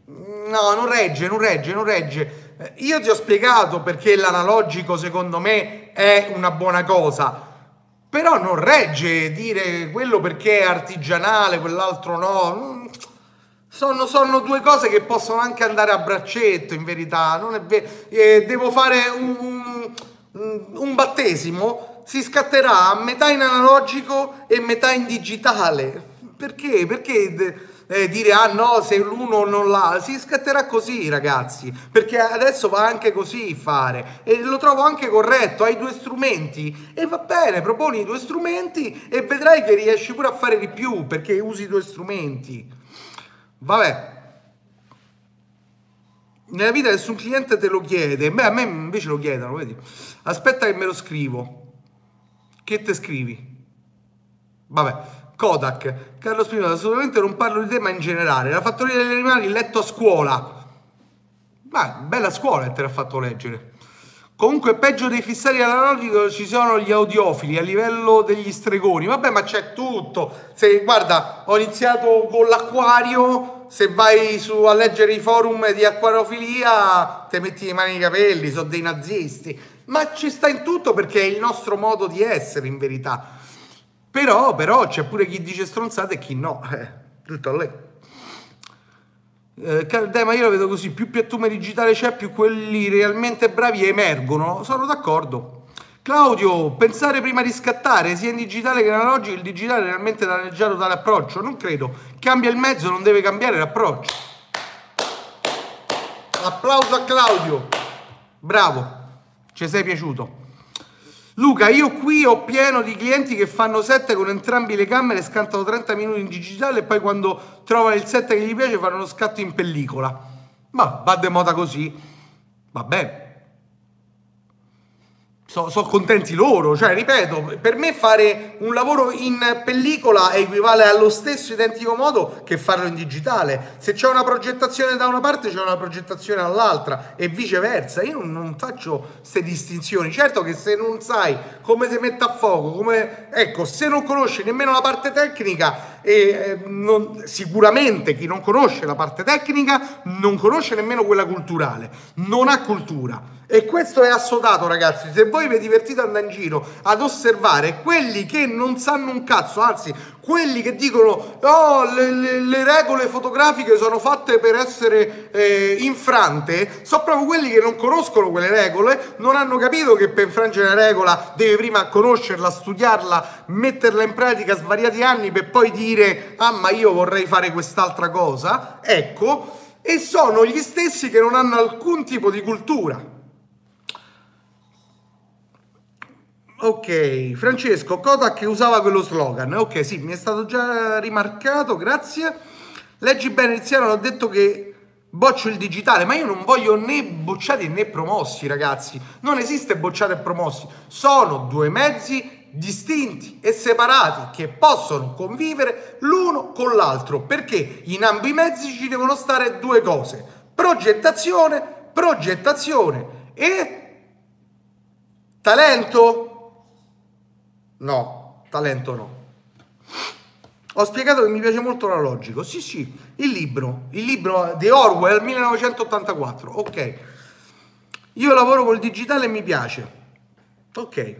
No, non regge, non regge, non regge. Eh, io ti ho spiegato perché l'analogico secondo me è una buona cosa. Però non regge dire quello perché è artigianale, quell'altro no. Sono, sono, due cose che possono anche andare a braccetto, in verità. Non è vero. Eh, devo fare un, un, battesimo, si scatterà metà in analogico e metà in digitale. Perché? Perché eh, dire ah no se l'uno non l'ha, si scatterà così ragazzi, perché adesso va anche così fare e lo trovo anche corretto, hai due strumenti e va bene, proponi due strumenti e vedrai che riesci pure a fare di più perché usi due strumenti. Vabbè. Nella vita nessun cliente te lo chiede, beh a me invece lo chiedono, vedi? Aspetta che me lo scrivo. Che te scrivi? Vabbè, Kodak, Carlo Spinoza, assolutamente non parlo di te, ma in generale. La fattoria degli animali, letto a scuola. Ma bella scuola che te l'ha fatto leggere. Comunque, peggio dei fissati analogico ci sono gli audiofili a livello degli stregoni. Vabbè, ma c'è tutto. Se, guarda, ho iniziato con l'acquario. Se vai su a leggere i forum di acquariofilia, te metti le mani nei capelli, sono dei nazisti. Ma ci sta in tutto perché è il nostro modo di essere, in verità. Però, però c'è pure chi dice stronzate e chi no. Eh, tutto lì. Eh, dai, ma io la vedo così, più piattume digitale c'è, più quelli realmente bravi emergono. Sono d'accordo. Claudio, pensare prima di scattare, sia in digitale che in analogico, il digitale è realmente danneggiato dall'approccio? Non credo. Cambia il mezzo, non deve cambiare l'approccio. Applauso a Claudio. Bravo, ci sei piaciuto. Luca, io qui ho pieno di clienti che fanno set con entrambi le camere, scattano 30 minuti in digitale e poi quando trovano il set che gli piace fanno uno scatto in pellicola. Ma va de moda così. Va bene sono so contenti loro, cioè ripeto, per me fare un lavoro in pellicola equivale allo stesso identico modo che farlo in digitale. Se c'è una progettazione da una parte c'è una progettazione dall'altra e viceversa. Io non, non faccio queste distinzioni. Certo che se non sai come si mette a fuoco, come ecco, se non conosci nemmeno la parte tecnica, e eh, non, sicuramente chi non conosce la parte tecnica non conosce nemmeno quella culturale, non ha cultura. E questo è assodato, ragazzi. Se voi vi divertite andare in giro ad osservare quelli che non sanno un cazzo, anzi, quelli che dicono oh, le, le, le regole fotografiche sono fatte per essere eh, infrante, sono proprio quelli che non conoscono quelle regole, non hanno capito che per infrangere una regola deve prima conoscerla, studiarla, metterla in pratica svariati anni per poi dire ah ma io vorrei fare quest'altra cosa. Ecco, e sono gli stessi che non hanno alcun tipo di cultura. Ok, Francesco, Kodak usava quello slogan. Ok, sì, mi è stato già rimarcato, grazie. Leggi bene Tiziano, ho detto che boccio il digitale, ma io non voglio né bocciati né promossi, ragazzi. Non esiste bocciati e promossi. Sono due mezzi distinti e separati che possono convivere l'uno con l'altro, perché in ambi i mezzi ci devono stare due cose: progettazione, progettazione e talento No, talento no. Ho spiegato che mi piace molto l'analogico. Sì, sì, il libro, il libro di Orwell 1984. Ok. Io lavoro col digitale e mi piace. Ok.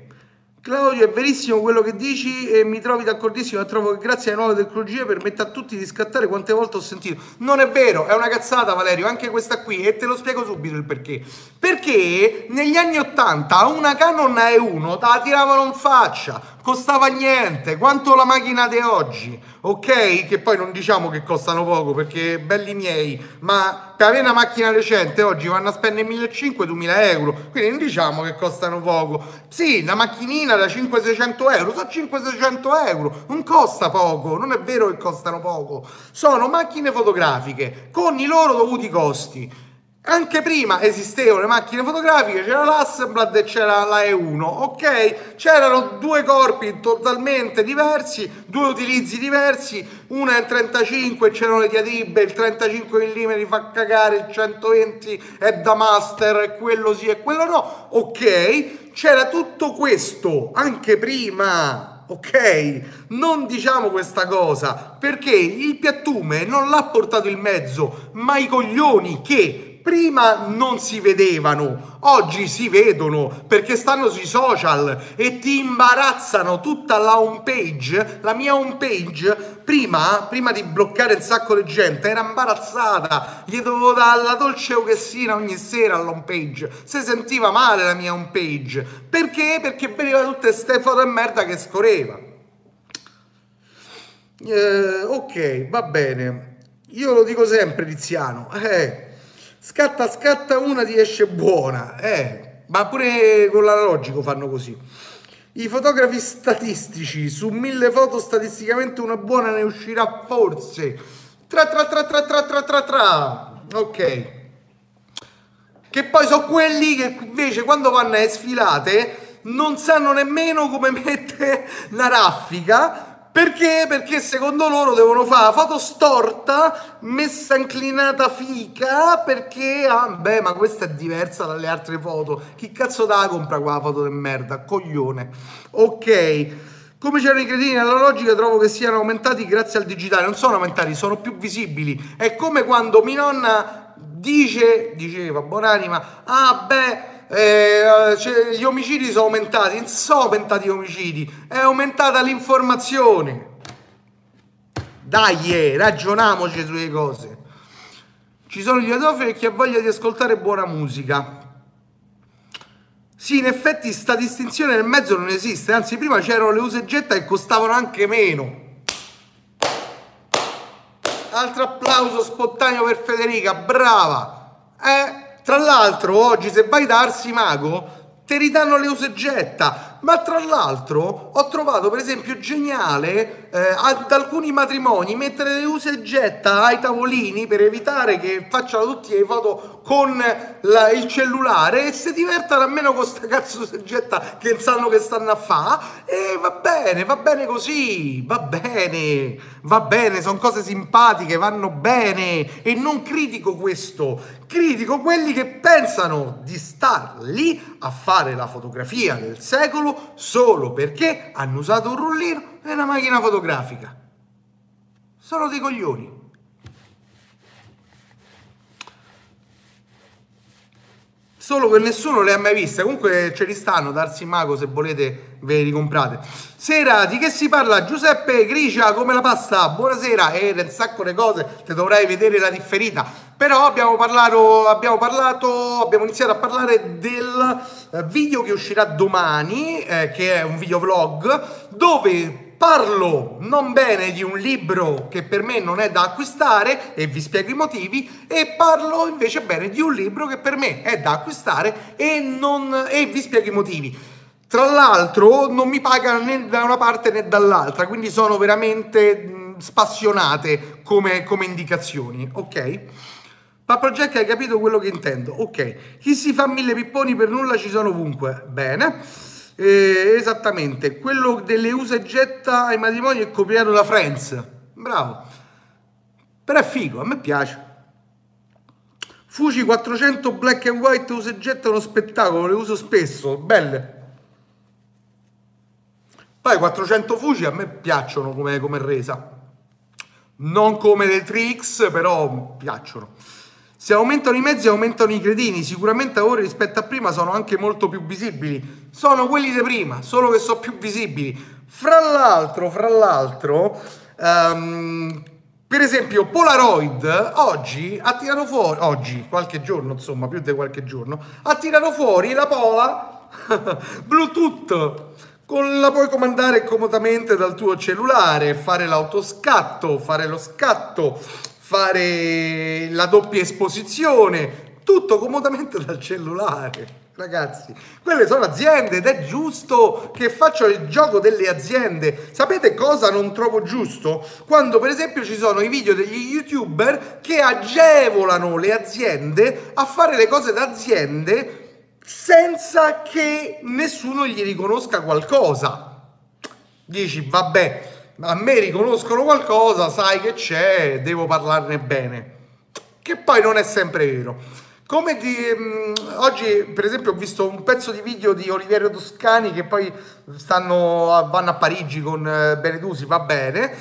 Claudio, è verissimo quello che dici e mi trovi d'accordissimo. Trovo che grazie alle nuove tecnologie permette a tutti di scattare quante volte ho sentito. Non è vero, è una cazzata, Valerio, anche questa qui, e te lo spiego subito il perché. Perché negli anni 80 una Canon E1 te la tiravano in faccia, costava niente, quanto la macchina di oggi, ok? Che poi non diciamo che costano poco perché belli miei, ma per avere una macchina recente oggi vanno a spendere 1.500-2.000 euro, quindi non diciamo che costano poco. Sì, la macchinina da 500-600 euro, sono 500-600 euro, non costa poco, non è vero che costano poco, sono macchine fotografiche con i loro dovuti costi. Anche prima esistevano le macchine fotografiche, c'era l'Assemblad e c'era la E1, ok? C'erano due corpi totalmente diversi, due utilizzi diversi, una è il 35, c'erano le diatribe, il 35 mm fa cagare, il 120 è da master, quello sì e quello no, ok? C'era tutto questo anche prima, ok? Non diciamo questa cosa perché il piattume non l'ha portato il mezzo, ma i coglioni che prima non si vedevano, oggi si vedono perché stanno sui social e ti imbarazzano tutta la home page, la mia home page, prima, prima di bloccare un sacco di gente, era imbarazzata, gli dovevo dare la dolce ochessina ogni sera all'home page, si sentiva male la mia home page, perché? Perché vedeva tutte queste foto e merda che scorreva. Eh, ok, va bene. io lo dico sempre, Tiziano, eh, scatta, scatta una ti esce buona, eh, ma pure con l'analogico fanno così. I fotografi statistici, su mille foto statisticamente una buona ne uscirà forse. Tra tra tra tra tra tra tra tra. Ok. Che poi sono quelli che invece quando vanno a sfilate non sanno nemmeno come <laughs> mette la raffica perché? Perché secondo loro devono fare la foto storta, messa inclinata fica, perché, ah, beh, ma questa è diversa dalle altre foto. Chi cazzo da compra quella foto di merda? Coglione. Ok. Come c'erano i cretini nella logica, trovo che siano aumentati grazie al digitale. Non sono aumentati, sono più visibili. È come quando mia nonna dice, diceva, buonanima, ah beh, eh, cioè, gli omicidi sono aumentati, non sono aumentati gli omicidi, è aumentata l'informazione. Dai, eh, ragioniamoci sulle cose. Ci sono gli adofili e chi ha voglia di ascoltare buona musica. Sì, in effetti sta distinzione nel mezzo non esiste, anzi prima c'erano le use getta che costavano anche meno. Altro applauso spontaneo per Federica, brava. Eh, tra l'altro, oggi se vai da Arsimago ti ridanno le usegetta. Ma tra l'altro ho trovato per esempio geniale eh, ad alcuni matrimoni mettere le usegetta ai tavolini per evitare che facciano tutti le foto con la, il cellulare e si divertano almeno con sta cazzo di usegetta che sanno che stanno a fa e va bene, va bene così, va bene, va bene, sono cose simpatiche, vanno bene e non critico questo, critico quelli che pensano di star lì a fare la fotografia del secolo solo perché hanno usato un rullino e una macchina fotografica. Sono dei coglioni. Solo che nessuno le ha mai viste. Comunque ce li stanno, darsi mago se volete ve li comprate. Sera, di che si parla? Giuseppe Gricia, come la pasta? Buonasera, e eh, un sacco di cose, te dovrai vedere la differita. Però abbiamo parlato, abbiamo parlato, abbiamo iniziato a parlare del eh, video che uscirà domani, eh, che è un video vlog, dove parlo non bene di un libro che per me non è da acquistare e vi spiego i motivi e parlo invece bene di un libro che per me è da acquistare e, non, e vi spiego i motivi. Tra l'altro non mi pagano né da una parte né dall'altra, quindi sono veramente spassionate come, come indicazioni, ok? Papa Jack hai capito quello che intendo, ok. Chi si fa mille pipponi per nulla ci sono ovunque, bene. Eh, esattamente, quello delle usa e getta ai matrimoni è copiato da Friends. Bravo. Però è figo, a me piace. Fuji 400 black and white usa e getta uno spettacolo, le uso spesso, belle. Poi 400 Fuji a me piacciono come, come resa. Non come le 3X, però piacciono. Se aumentano i mezzi, aumentano i cretini. Sicuramente ora rispetto a prima sono anche molto più visibili. Sono quelli di prima, solo che sono più visibili. Fra l'altro, fra l'altro, um, per esempio, Polaroid oggi ha tirato fuori, oggi, qualche giorno, insomma, più di qualche giorno, ha tirato fuori la Pola <laughs> Bluetooth. Con la puoi comandare comodamente dal tuo cellulare, fare l'autoscatto, fare lo scatto, fare la doppia esposizione, tutto comodamente dal cellulare. Ragazzi, quelle sono aziende ed è giusto che faccio il gioco delle aziende. Sapete cosa non trovo giusto? Quando per esempio ci sono i video degli youtuber che agevolano le aziende a fare le cose da aziende senza che nessuno gli riconosca qualcosa. Dici, vabbè, a me riconoscono qualcosa, sai che c'è, devo parlarne bene. Che poi non è sempre vero. Come di, mh, mm, oggi, per esempio, ho visto un pezzo di video di Oliviero Toscani che poi stanno, vanno a Parigi con eh, Benedusi, va bene,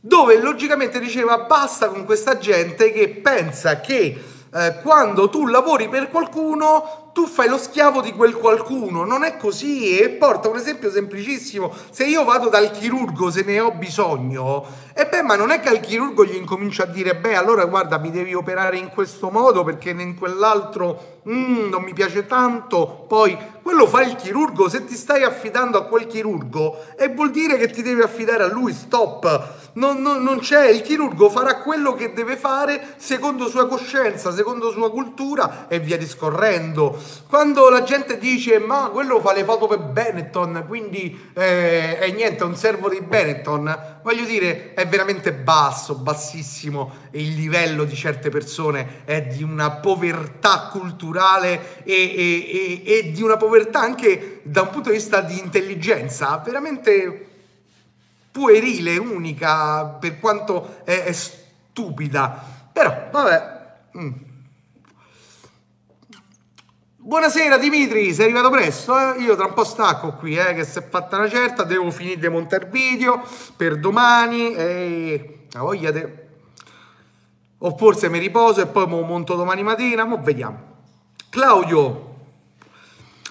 dove logicamente diceva basta con questa gente che pensa che eh, quando tu lavori per qualcuno, tu fai lo schiavo di quel qualcuno. Non è così. E porta un esempio semplicissimo. Se io vado dal chirurgo se ne ho bisogno, e beh, ma non è che al chirurgo gli incomincio a dire, beh, allora guarda, mi devi operare in questo modo perché in quell'altro mm, non mi piace tanto. Poi quello fa il chirurgo, se ti stai affidando a quel chirurgo e vuol dire che ti devi affidare a lui, stop, non, non, non c'è, il chirurgo farà quello che deve fare secondo sua coscienza, secondo sua cultura e via discorrendo. Quando la gente dice ma quello fa le foto per Benetton, quindi eh, è niente, è un servo di Benetton, voglio dire è veramente basso, bassissimo il livello di certe persone, è di una povertà culturale e, e, e, e di una povertà anche da un punto di vista di intelligenza, veramente puerile, unica, per quanto è, è stupida. Però, vabbè. Mm. Buonasera Dimitri, sei arrivato presto? Eh? Io tra un po' stacco qui, eh, che si è fatta una certa, devo finire di montare video per domani e... La voglia de... O forse mi riposo e poi mi monto domani mattina, ma vediamo. Claudio,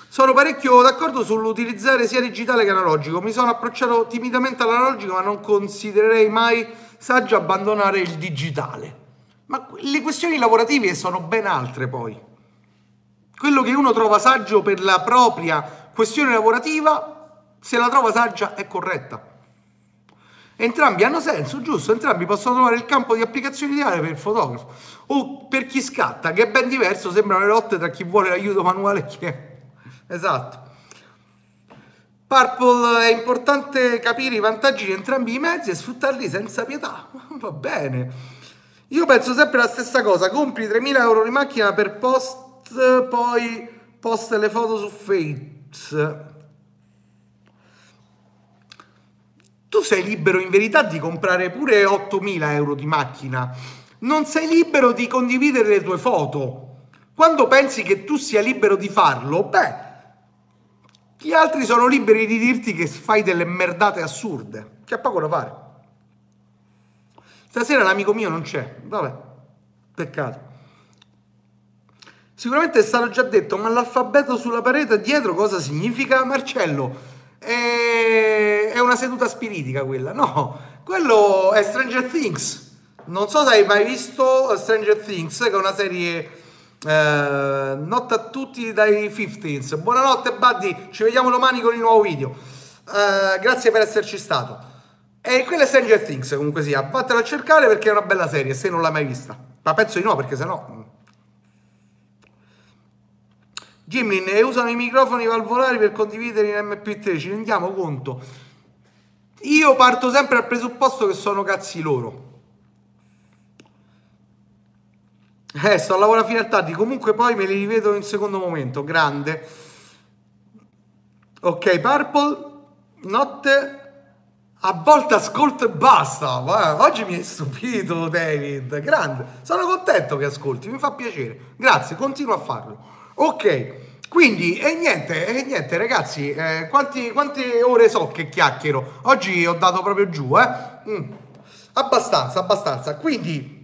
sono parecchio d'accordo sull'utilizzare sia digitale che analogico. Mi sono approcciato timidamente all'analogico, ma non considererei mai saggio abbandonare il digitale. Ma le questioni lavorative sono ben altre poi. Quello che uno trova saggio per la propria questione lavorativa, se la trova saggia è corretta. Entrambi hanno senso, giusto? Entrambi possono trovare il campo di applicazione ideale per il fotografo o per chi scatta, che è ben diverso, sembrano le lotte tra chi vuole l'aiuto manuale e chi è Esatto. Purple è importante capire i vantaggi di entrambi i mezzi e sfruttarli senza pietà. <laughs> Va bene. Io penso sempre la stessa cosa, compri 3.000 euro di macchina per post, poi posta le foto su Face. Tu sei libero in verità di comprare pure 8.000 euro di macchina. Non sei libero di condividere le tue foto. Quando pensi che tu sia libero di farlo, beh, gli altri sono liberi di dirti che fai delle merdate assurde. C'è poco da fare. Stasera l'amico mio non c'è. Vabbè, peccato. Sicuramente è stato già detto, ma l'alfabeto sulla parete dietro cosa significa? Marcello, è, una seduta spiritica quella. No, quello è Stranger Things. Non so se hai mai visto Stranger Things, che è una serie eh, notte a tutti dai 15 Buonanotte, Buddy. Ci vediamo domani con il nuovo video. Eh, grazie per esserci stato. E quella è Stranger Things, comunque sia. Vattela a cercare perché è una bella serie, se non l'hai mai vista. Ma penso di no, perché sennò. Gimlin e usano i microfoni valvolari per condividere in MP3, ci rendiamo conto? Io parto sempre dal presupposto che sono cazzi loro. Eh, sto a lavorare fino a tardi. Comunque poi me li rivedo in secondo momento. Grande. Ok, Purple. Notte. A volte ascolto e basta. Oggi mi hai stupito, David. Grande. Sono contento che ascolti, mi fa piacere. Grazie, continuo a farlo. Ok. Quindi, e niente, e niente ragazzi, eh, quanti, quante ore so che chiacchiero? Oggi ho dato proprio giù, eh? Mm. Abbastanza, abbastanza. Quindi,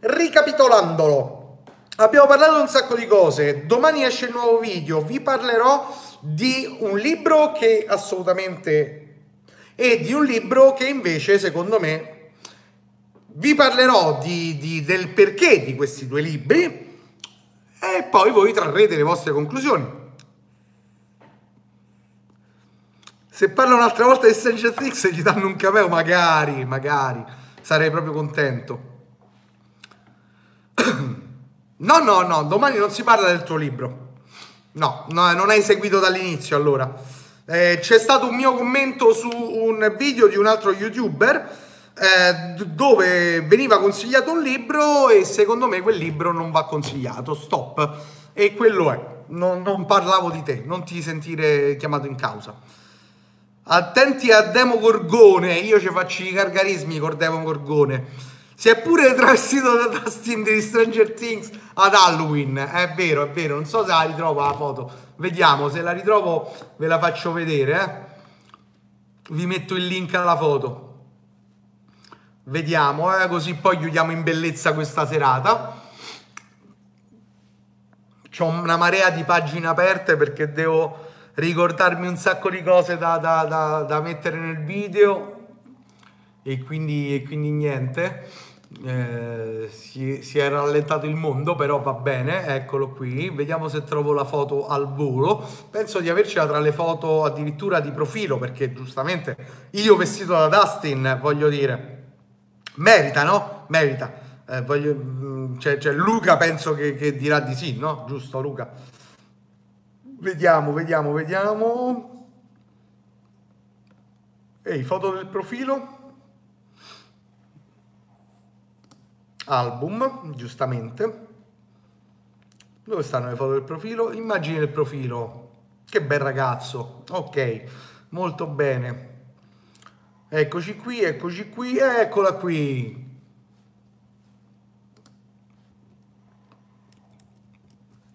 Ricapitolandolo, abbiamo parlato di un sacco di cose. Domani esce il nuovo video. Vi parlerò di un libro che assolutamente e di un libro che invece, secondo me, vi parlerò di, di, del perché di questi due libri e poi voi trarrete le vostre conclusioni. Se parlo un'altra volta di Stranger Things gli danno un cameo, magari, magari, sarei proprio contento. <clears throat> No, no, no, domani non si parla del tuo libro. No, no non hai seguito dall'inizio allora. Eh, c'è stato un mio commento su un video di un altro youtuber eh, dove veniva consigliato un libro e secondo me quel libro non va consigliato. Stop. E quello è. Non, non parlavo di te, non ti sentire chiamato in causa. Attenti a Demo Gorgone, io ci faccio i gargarismi con Demo Gorgone. Si è pure travestito da Dustin di Stranger Things ad Halloween. È vero, è vero. Non so se la ritrovo la foto. Vediamo, se la ritrovo ve la faccio vedere. Eh. Vi metto il link alla foto. Vediamo, eh, così poi chiudiamo in bellezza questa serata. Ho una marea di pagine aperte perché devo ricordarmi un sacco di cose da, da, da, da mettere nel video e quindi, e quindi niente. Eh, si, si, è rallentato il mondo, però va bene, eccolo qui. Vediamo se trovo la foto al volo. Penso di avercela tra le foto addirittura di profilo, perché giustamente io vestito da Dustin, voglio dire, merita, no? Merita. Eh, voglio, mm, cioè, cioè, Luca penso che, che dirà di sì, no? Giusto Luca? Vediamo, vediamo, vediamo. Ehi, foto del profilo. album, giustamente. Dove stanno le foto del profilo? Immagini del profilo. Che bel ragazzo. Ok, molto bene. Eccoci qui, eccoci qui, eccola qui.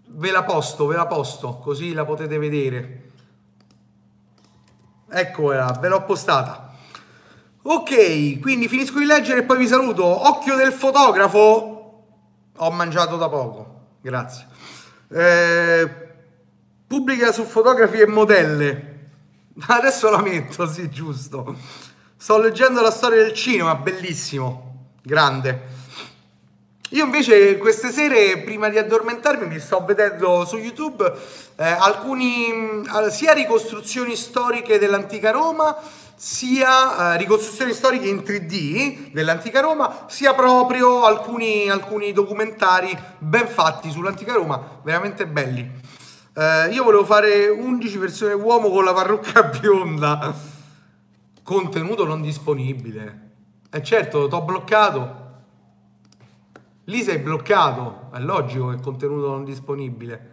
Ve la posto, ve la posto, così la potete vedere. Eccola, ve l'ho postata. Ok, quindi finisco di leggere e poi vi saluto. Occhio del fotografo. Ho mangiato da poco, grazie. Eh, pubblica su fotografi e modelle. <laughs> Adesso la metto, sì, giusto. Sto leggendo la storia del cinema, bellissimo, grande. Io invece queste sere, prima di addormentarmi, mi sto vedendo su YouTube eh, alcuni sia ricostruzioni storiche dell'antica Roma, sia eh, ricostruzioni storiche in 3D dell'antica Roma, sia proprio alcuni, alcuni documentari ben fatti sull'antica Roma, veramente belli. Eh, io volevo fare 11 versione uomo con la parrucca <laughs> bionda, contenuto non disponibile. E certo, t'ho bloccato. Lì sei bloccato, è logico che contenuto non disponibile.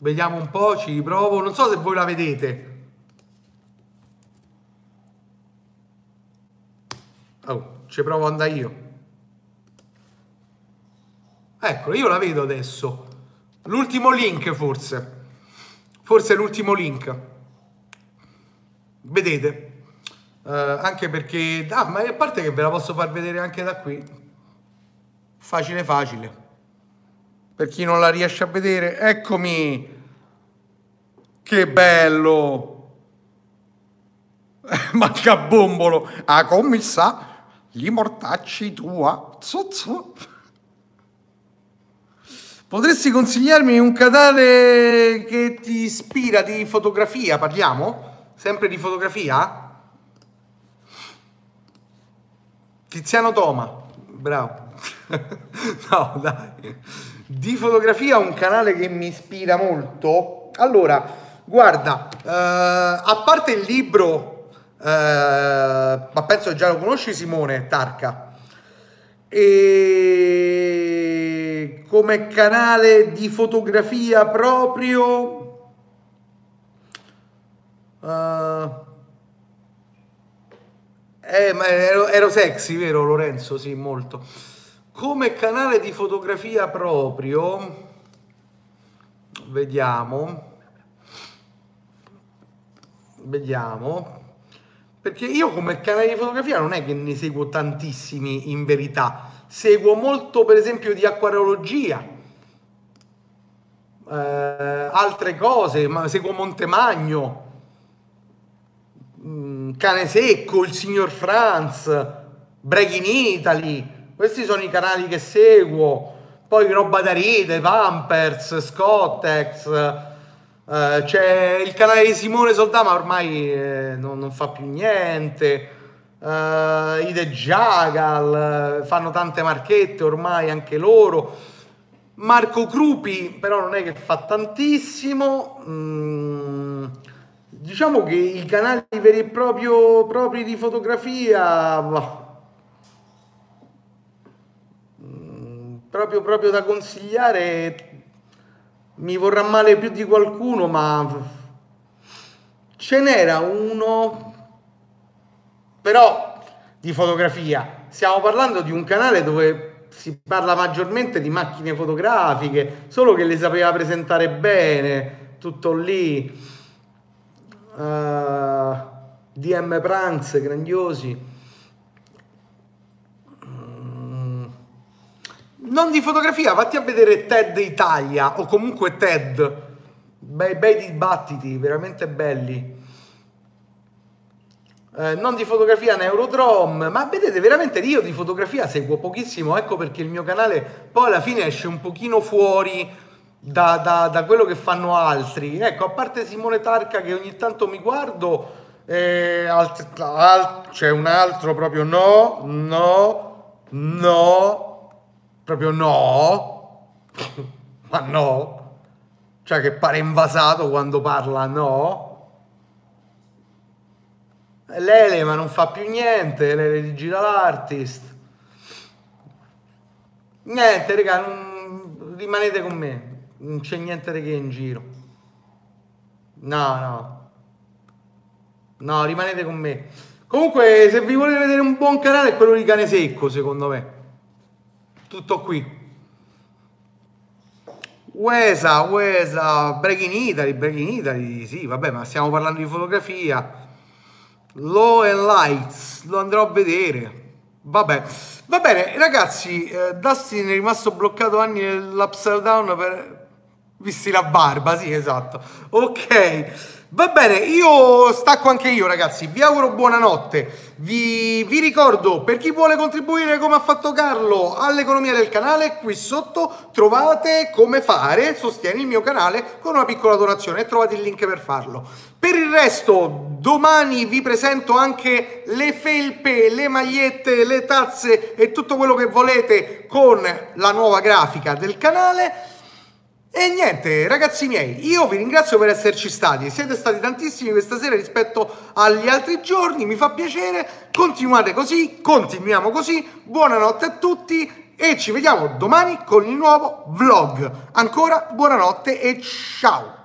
Vediamo un po', ci riprovo. Non so se voi la vedete. Oh, ci provo ad andare io. Ecco, io la vedo adesso. L'ultimo link forse. Forse l'ultimo link. Vedete? Uh, anche perché... Ah, ma a parte che ve la posso far vedere anche da qui. Facile facile. Per chi non la riesce a vedere, eccomi. Che bello. <laughs> Manca bombolo. A commissà gli mortacci tua. Zuzzu. Potresti consigliarmi un canale che ti ispira di fotografia? Parliamo? Sempre di fotografia? Tiziano Toma, bravo. <laughs> no, dai. Di fotografia un canale che mi ispira molto. Allora, guarda, eh, a parte il libro eh, ma penso già lo conosci Simone Tarca. E come canale di fotografia proprio... Uh, eh, ma ero, ero, sexy, vero Lorenzo? Sì, molto. Come canale di fotografia proprio, vediamo, vediamo, perché io come canale di fotografia non è che ne seguo tantissimi in verità, seguo molto per esempio di acquarologia, eh, altre cose, ma seguo Montemagno, Cane Secco, il signor Franz, Break in Italy, questi sono i canali che seguo, poi roba da ride, Pampers, Scottex, Uh, c'è il canale di Simone Soldama, ormai eh, non, non, fa più niente. Uh, I The Jagal fanno tante marchette ormai anche loro. Marco Crupi, però, non è che fa tantissimo. Mm, diciamo che i canali veri e proprio, propri di fotografia. Mm, proprio, proprio da consigliare mi vorrà male più di qualcuno, ma ce n'era uno, però di fotografia. Stiamo parlando di un canale dove si parla maggiormente di macchine fotografiche, solo che le sapeva presentare bene, tutto lì. Uh, eh, DM Pranks, grandiosi. non di fotografia, vatti a vedere TED Italia o comunque TED. Bei, bei dibattiti, veramente belli. eh, non di fotografia Neurodrom, ma vedete veramente io di fotografia seguo pochissimo, ecco perché il mio canale poi alla fine esce un pochino fuori da, da, da quello che fanno altri. Ecco, a parte Simone Tarca che ogni tanto mi guardo, eh, alt, alt, c'è un altro proprio no, no, no, proprio no, <laughs> ma no, cioè che pare invasato quando parla no. Lele ma non fa più niente, Lele digital artist. Niente, raga, non... rimanete con me, non c'è niente che in giro. No, no. No, rimanete con me. Comunque, se vi volete vedere un buon canale è quello di Cane Secco, secondo me. Tutto qui. Uesa, Uesa, Break in Italy, Break in Italy, sì, vabbè, ma stiamo parlando di fotografia. Low and Lights, lo andrò a vedere. Vabbè, va bene, ragazzi, eh, Dustin è rimasto bloccato anni nell'upside down per... Visti la barba, sì, esatto. Ok. Va bene, io stacco anche io ragazzi, vi auguro buonanotte, vi, vi, ricordo per chi vuole contribuire come ha fatto Carlo all'economia del canale, qui sotto trovate come fare, sostieni il mio canale con una piccola donazione e trovate il link per farlo. Per il resto, domani vi presento anche le felpe, le magliette, le tazze e tutto quello che volete con la nuova grafica del canale. E niente, ragazzi miei, io vi ringrazio per esserci stati, siete stati tantissimi questa sera rispetto agli altri giorni, mi fa piacere, continuate così, continuiamo così, buonanotte a tutti e ci vediamo domani con il nuovo vlog. Ancora buonanotte e ciao!